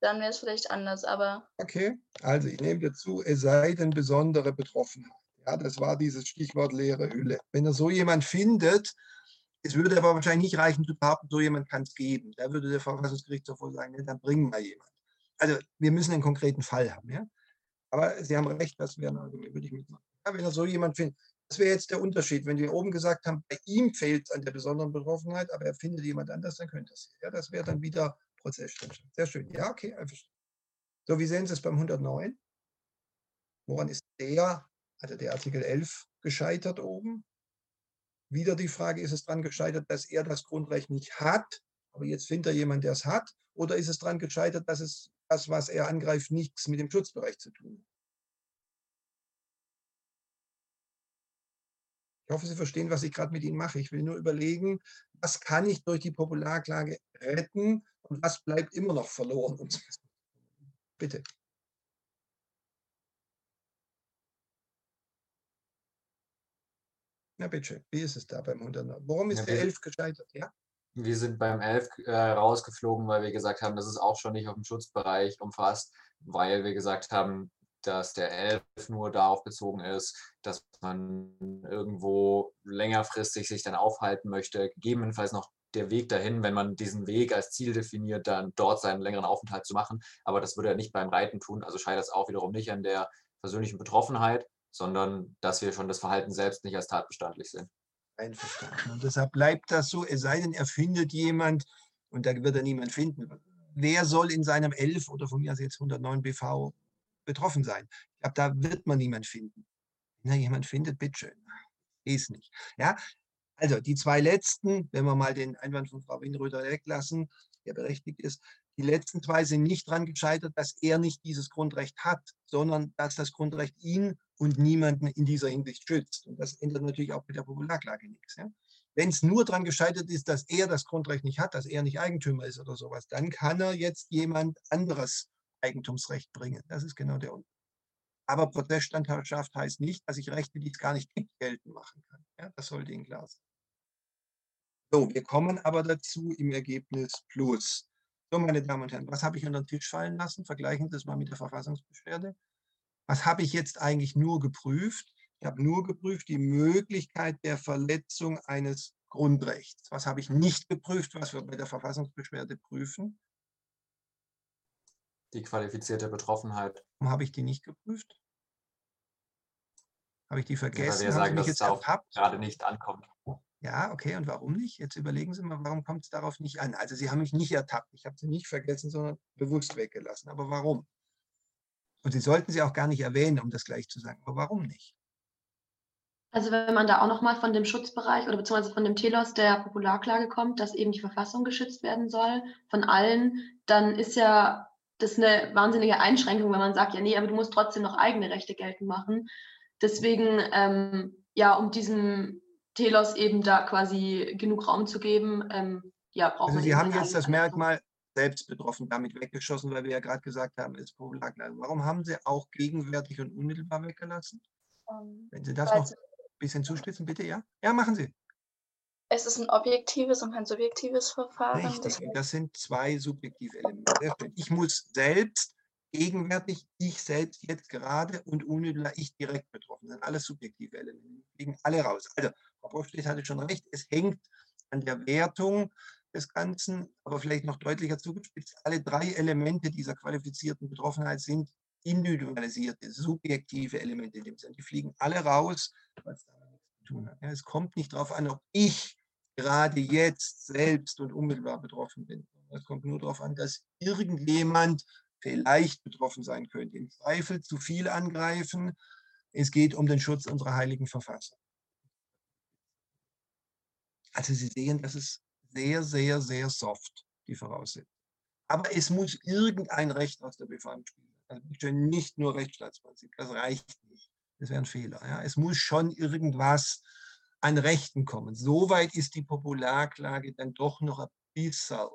dann wäre es vielleicht anders, aber. Okay, also ich nehme dazu, es sei denn besondere Betroffenheit. Ja, das war dieses Stichwort leere Hülle. Wenn er so jemand findet, es würde aber wahrscheinlich nicht reichen zu behaupten, so jemand kann es geben. Da würde der Verfassungsgerichtshof wohl sagen, dann bringen wir jemanden. Also wir müssen einen konkreten Fall haben. Ja? Aber Sie haben recht, das wäre ein Argument, würde ich mitmachen. Wenn er so jemand findet, das wäre jetzt der Unterschied. Wenn wir oben gesagt haben, bei ihm fehlt es an der besonderen Betroffenheit, aber er findet jemand anders, dann könnte das. Ja, das wäre dann wieder Prozessstand. Sehr schön. Ja, okay, einverstanden. So, wie sehen Sie es beim 109? Woran ist der, also der Artikel 11, gescheitert oben? Wieder die Frage, ist es daran gescheitert, dass er das Grundrecht nicht hat, aber jetzt findet er jemanden, der es hat? Oder ist es daran gescheitert, dass es das, was er angreift, nichts mit dem Schutzbereich zu tun hat? Ich hoffe, Sie verstehen, was ich gerade mit Ihnen mache. Ich will nur überlegen, was kann ich durch die Popularklage retten und was bleibt immer noch verloren. Bitte. Na bitte, wie ist es da beim 100? Warum ist ja, der 11 gescheitert? Ja? Wir sind beim 11 äh, rausgeflogen, weil wir gesagt haben, das ist auch schon nicht auf dem Schutzbereich umfasst, weil wir gesagt haben, dass der 11 nur darauf bezogen ist, dass man irgendwo längerfristig sich dann aufhalten möchte, gegebenenfalls noch der Weg dahin, wenn man diesen Weg als Ziel definiert, dann dort seinen längeren Aufenthalt zu machen. Aber das würde er nicht beim Reiten tun. Also scheitert es auch wiederum nicht an der persönlichen Betroffenheit, sondern dass wir schon das Verhalten selbst nicht als tatbestandlich sehen. Einverstanden. Und deshalb bleibt das so, es sei denn, er findet jemand, und da wird er niemand finden. Wer soll in seinem 11 oder von mir aus jetzt 109 BV betroffen sein? Ich glaube, da wird man niemand finden. Wenn er jemand findet, bitteschön. Ist nicht. Ja, also die zwei letzten, wenn wir mal den Einwand von Frau Winröder weglassen, der berechtigt ist, die letzten zwei sind nicht daran gescheitert, dass er nicht dieses Grundrecht hat, sondern dass das Grundrecht ihn und niemanden in dieser Hinsicht schützt. Und das ändert natürlich auch mit der Popularklage nichts. Ja? Wenn es nur daran gescheitert ist, dass er das Grundrecht nicht hat, dass er nicht Eigentümer ist oder sowas, dann kann er jetzt jemand anderes Eigentumsrecht bringen. Das ist genau der Unterschied. Aber Prozessstandhaft heißt nicht, dass ich Rechte, die es gar nicht gibt, geltend machen kann. Ja, das sollte Ihnen klar sein. So, wir kommen aber dazu im Ergebnis Plus. So, meine Damen und Herren, was habe ich unter den Tisch fallen lassen? Vergleichen Sie das mal mit der Verfassungsbeschwerde. Was habe ich jetzt eigentlich nur geprüft? Ich habe nur geprüft die Möglichkeit der Verletzung eines Grundrechts. Was habe ich nicht geprüft, was wir bei der Verfassungsbeschwerde prüfen? Die qualifizierte Betroffenheit. Warum habe ich die nicht geprüft? Habe ich die vergessen? Ja, weil wir sagen, dass es darauf gerade nicht ankommt. Ja, okay, und warum nicht? Jetzt überlegen Sie mal, warum kommt es darauf nicht an? Also Sie haben mich nicht ertappt, ich habe sie nicht vergessen, sondern bewusst weggelassen. Aber warum? Und Sie sollten sie auch gar nicht erwähnen, um das gleich zu sagen. Aber warum nicht? Also wenn man da auch nochmal von dem Schutzbereich oder beziehungsweise von dem Telos der Popularklage kommt, dass eben die Verfassung geschützt werden soll von allen, dann ist ja das eine wahnsinnige Einschränkung, wenn man sagt, ja nee, aber du musst trotzdem noch eigene Rechte geltend machen. Deswegen, ähm, ja, um diesem Telos eben da quasi genug Raum zu geben, ähm, ja, braucht also man. Sie haben jetzt das Merkmal selbst betroffen damit weggeschossen, weil wir ja gerade gesagt haben, es ist Popularklage. Warum haben Sie auch gegenwärtig und unmittelbar weggelassen? Ähm, Wenn Sie das noch ein bisschen zuspitzen, bitte, ja? Ja, machen Sie. Es ist ein objektives und kein subjektives Verfahren. Richtig, das sind zwei subjektive Elemente. Ich muss selbst gegenwärtig, ich selbst jetzt gerade und unmittelbar ich direkt betroffen. Das sind alles subjektive Elemente, die fliegen alle raus. Also, Frau Profstedt hatte schon recht, es hängt an der Wertung des Ganzen, aber vielleicht noch deutlicher zugespitzt, alle drei Elemente dieser qualifizierten Betroffenheit sind individualisierte, subjektive Elemente in dem Sinne. Die fliegen alle raus, was damit nichts zu tun hat. Ja, es kommt nicht darauf an, ob ich gerade jetzt selbst und unmittelbar betroffen bin. Es kommt nur darauf an, dass irgendjemand vielleicht betroffen sein könnte. Im Zweifel zu viel angreifen. Es geht um den Schutz unserer heiligen Verfassung. Also Sie sehen, das ist sehr, sehr, sehr soft, die Voraussetzung. Aber es muss irgendein Recht aus der Befreiung spielen. Also nicht nur Rechtsstaatsprinzip, das reicht nicht. Das wäre ein Fehler. Ja. Es muss schon irgendwas an Rechten kommen. Soweit ist die Popularklage dann doch noch ein bisschen,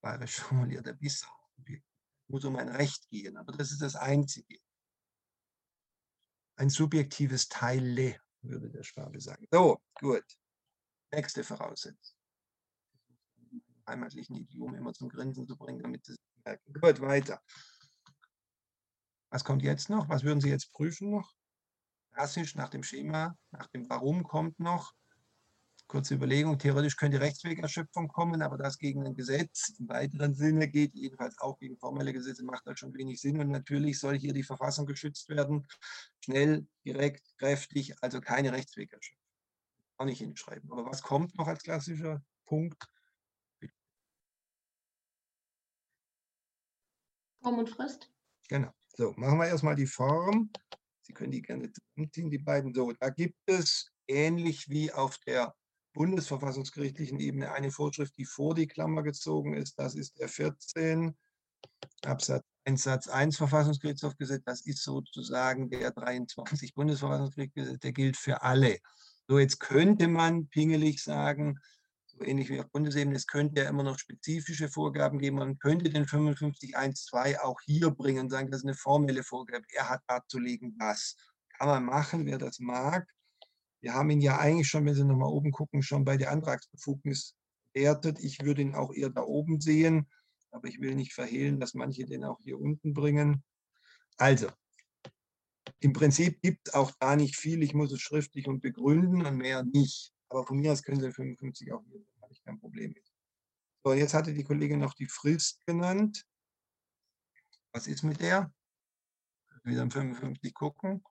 bayerisch formuliert, ein bisschen. Muss um ein Recht gehen, aber das ist das Einzige. Ein subjektives Teile, würde der Schwabe sagen. So, gut. Nächste Voraussetzung. Heimatlichen Idiom immer zum Grinsen zu bringen, damit Sie es merken. Gut, weiter. Was kommt jetzt noch? Was würden Sie jetzt prüfen noch? Klassisch nach dem Schema, nach dem Warum kommt noch. Kurze Überlegung, theoretisch könnte Rechtswegerschöpfung kommen, aber das gegen ein Gesetz im weiteren Sinne geht, jedenfalls auch gegen formelle Gesetze, macht das schon wenig Sinn. Und natürlich soll hier die Verfassung geschützt werden. Schnell, direkt, kräftig, also keine Rechtswegerschöpfung. Auch nicht hinschreiben. Aber was kommt noch als klassischer Punkt? Form und Frist. Genau. So, machen wir erstmal die Form. Sie können die gerne zusammenziehen, die beiden. So, da gibt es ähnlich wie auf der bundesverfassungsgerichtlichen Ebene eine Vorschrift, die vor die Klammer gezogen ist. Das ist der 14 Absatz 1 Satz 1 Verfassungsgerichtshofgesetz. Das ist sozusagen der 23 Bundesverfassungsgerichtsgesetz, der gilt für alle. So, jetzt könnte man pingelig sagen, ähnlich wie auf Bundesebene, es könnte ja immer noch spezifische Vorgaben geben. Man könnte den 55.1.2 auch hier bringen und sagen, das ist eine formelle Vorgabe. Er hat darzulegen, was. Kann man machen, wer das mag. Wir haben ihn ja eigentlich schon, wenn Sie nochmal oben gucken, schon bei der Antragsbefugnis wertet. Ich würde ihn auch eher da oben sehen, aber ich will nicht verhehlen, dass manche den auch hier unten bringen. Also, im Prinzip gibt es auch da nicht viel. Ich muss es schriftlich und begründen und mehr nicht. Aber von mir aus können Sie 55 auch hier, habe ich kein Problem mit. So, jetzt hatte die Kollegin noch die Frist genannt. Was ist mit der? Wieder im 55 gucken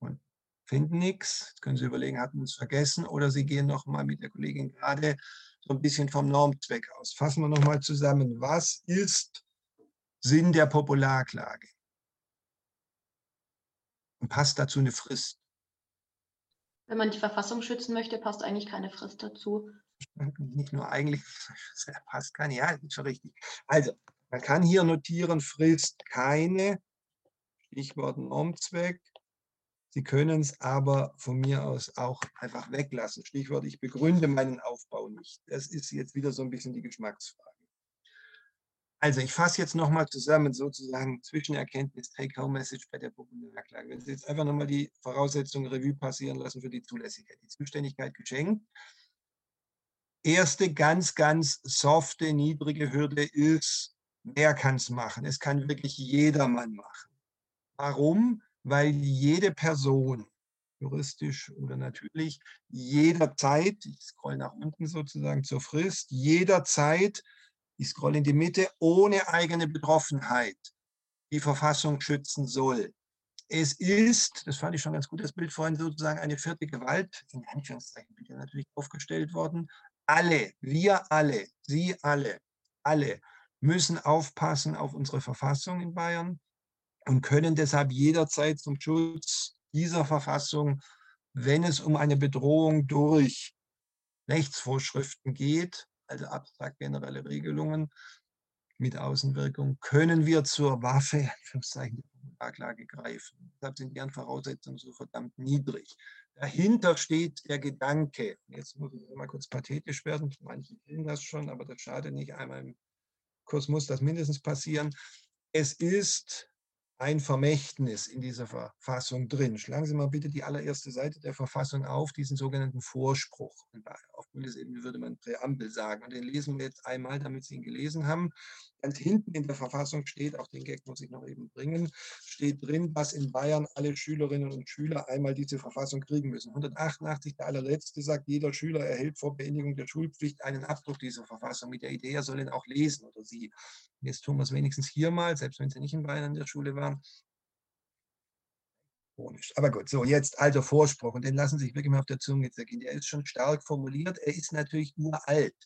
und finden nichts. Jetzt können Sie überlegen, hatten wir es vergessen oder Sie gehen noch mal mit der Kollegin gerade so ein bisschen vom Normzweck aus. Fassen wir noch mal zusammen. Was ist Sinn der Popularklage? Und passt dazu eine Frist? Wenn man die Verfassung schützen möchte, passt eigentlich keine Frist dazu. Nicht nur eigentlich, passt keine, ja, ist schon richtig. Also, man kann hier notieren, Frist keine, Stichwort Normzweck. Sie können es aber von mir aus auch einfach weglassen. Stichwort, ich begründe meinen Aufbau nicht. Das ist jetzt wieder so ein bisschen die Geschmacksfrage. Also ich fasse jetzt nochmal zusammen, sozusagen Zwischenerkenntnis, Take-Home-Message bei der Popularklage. Wenn Sie jetzt einfach nochmal die Voraussetzungen Revue passieren lassen für die Zulässigkeit. Die Zuständigkeit geschenkt. Erste ganz, ganz softe, niedrige Hürde ist, wer kann es machen? Es kann wirklich jedermann machen. Warum? Weil jede Person, juristisch oder natürlich, jederzeit, ich scroll nach unten sozusagen zur Frist, jederzeit ich scroll in die Mitte, ohne eigene Betroffenheit die Verfassung schützen soll. Es ist, das fand ich schon ganz gut, das Bild vorhin sozusagen eine vierte Gewalt, in Anführungszeichen bitte natürlich aufgestellt worden. Alle, wir alle, Sie alle, alle müssen aufpassen auf unsere Verfassung in Bayern und können deshalb jederzeit zum Schutz dieser Verfassung, wenn es um eine Bedrohung durch Rechtsvorschriften geht, also abstrakt generelle Regelungen mit Außenwirkung, können wir zur Waffe, Anführungszeichen, der Klage greifen. Deshalb sind deren Voraussetzungen so verdammt niedrig. Dahinter steht der Gedanke, jetzt muss ich mal kurz pathetisch werden, manche kennen das schon, aber das schadet nicht, einmal im Kurs muss das mindestens passieren. Es ist ein Vermächtnis in dieser Verfassung drin. Schlagen Sie mal bitte die allererste Seite der Verfassung auf, diesen sogenannten Vorspruch. Auf Bundesebene würde man Präambel sagen. Und den lesen wir jetzt einmal, damit Sie ihn gelesen haben. Ganz hinten in der Verfassung steht, auch den Gag muss ich noch eben bringen, steht drin, dass in Bayern alle Schülerinnen und Schüler einmal diese Verfassung kriegen müssen. 188, der allerletzte sagt, jeder Schüler erhält vor Beendigung der Schulpflicht einen Abdruck dieser Verfassung mit der Idee, er soll ihn auch lesen oder sie. Jetzt tun wir es wenigstens hier mal, selbst wenn Sie nicht in Bayern in der Schule waren. Aber gut, so jetzt also Vorspruch und den lassen Sie sich wirklich mal auf der Zunge zergehen. Der ist schon stark formuliert, er ist natürlich uralt,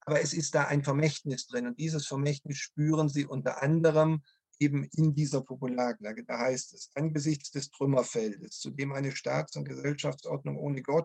aber es ist da ein Vermächtnis drin und dieses Vermächtnis spüren Sie unter anderem eben in dieser Popularklage. Da heißt es, angesichts des Trümmerfeldes, zu dem eine Staats- und Gesellschaftsordnung ohne Gott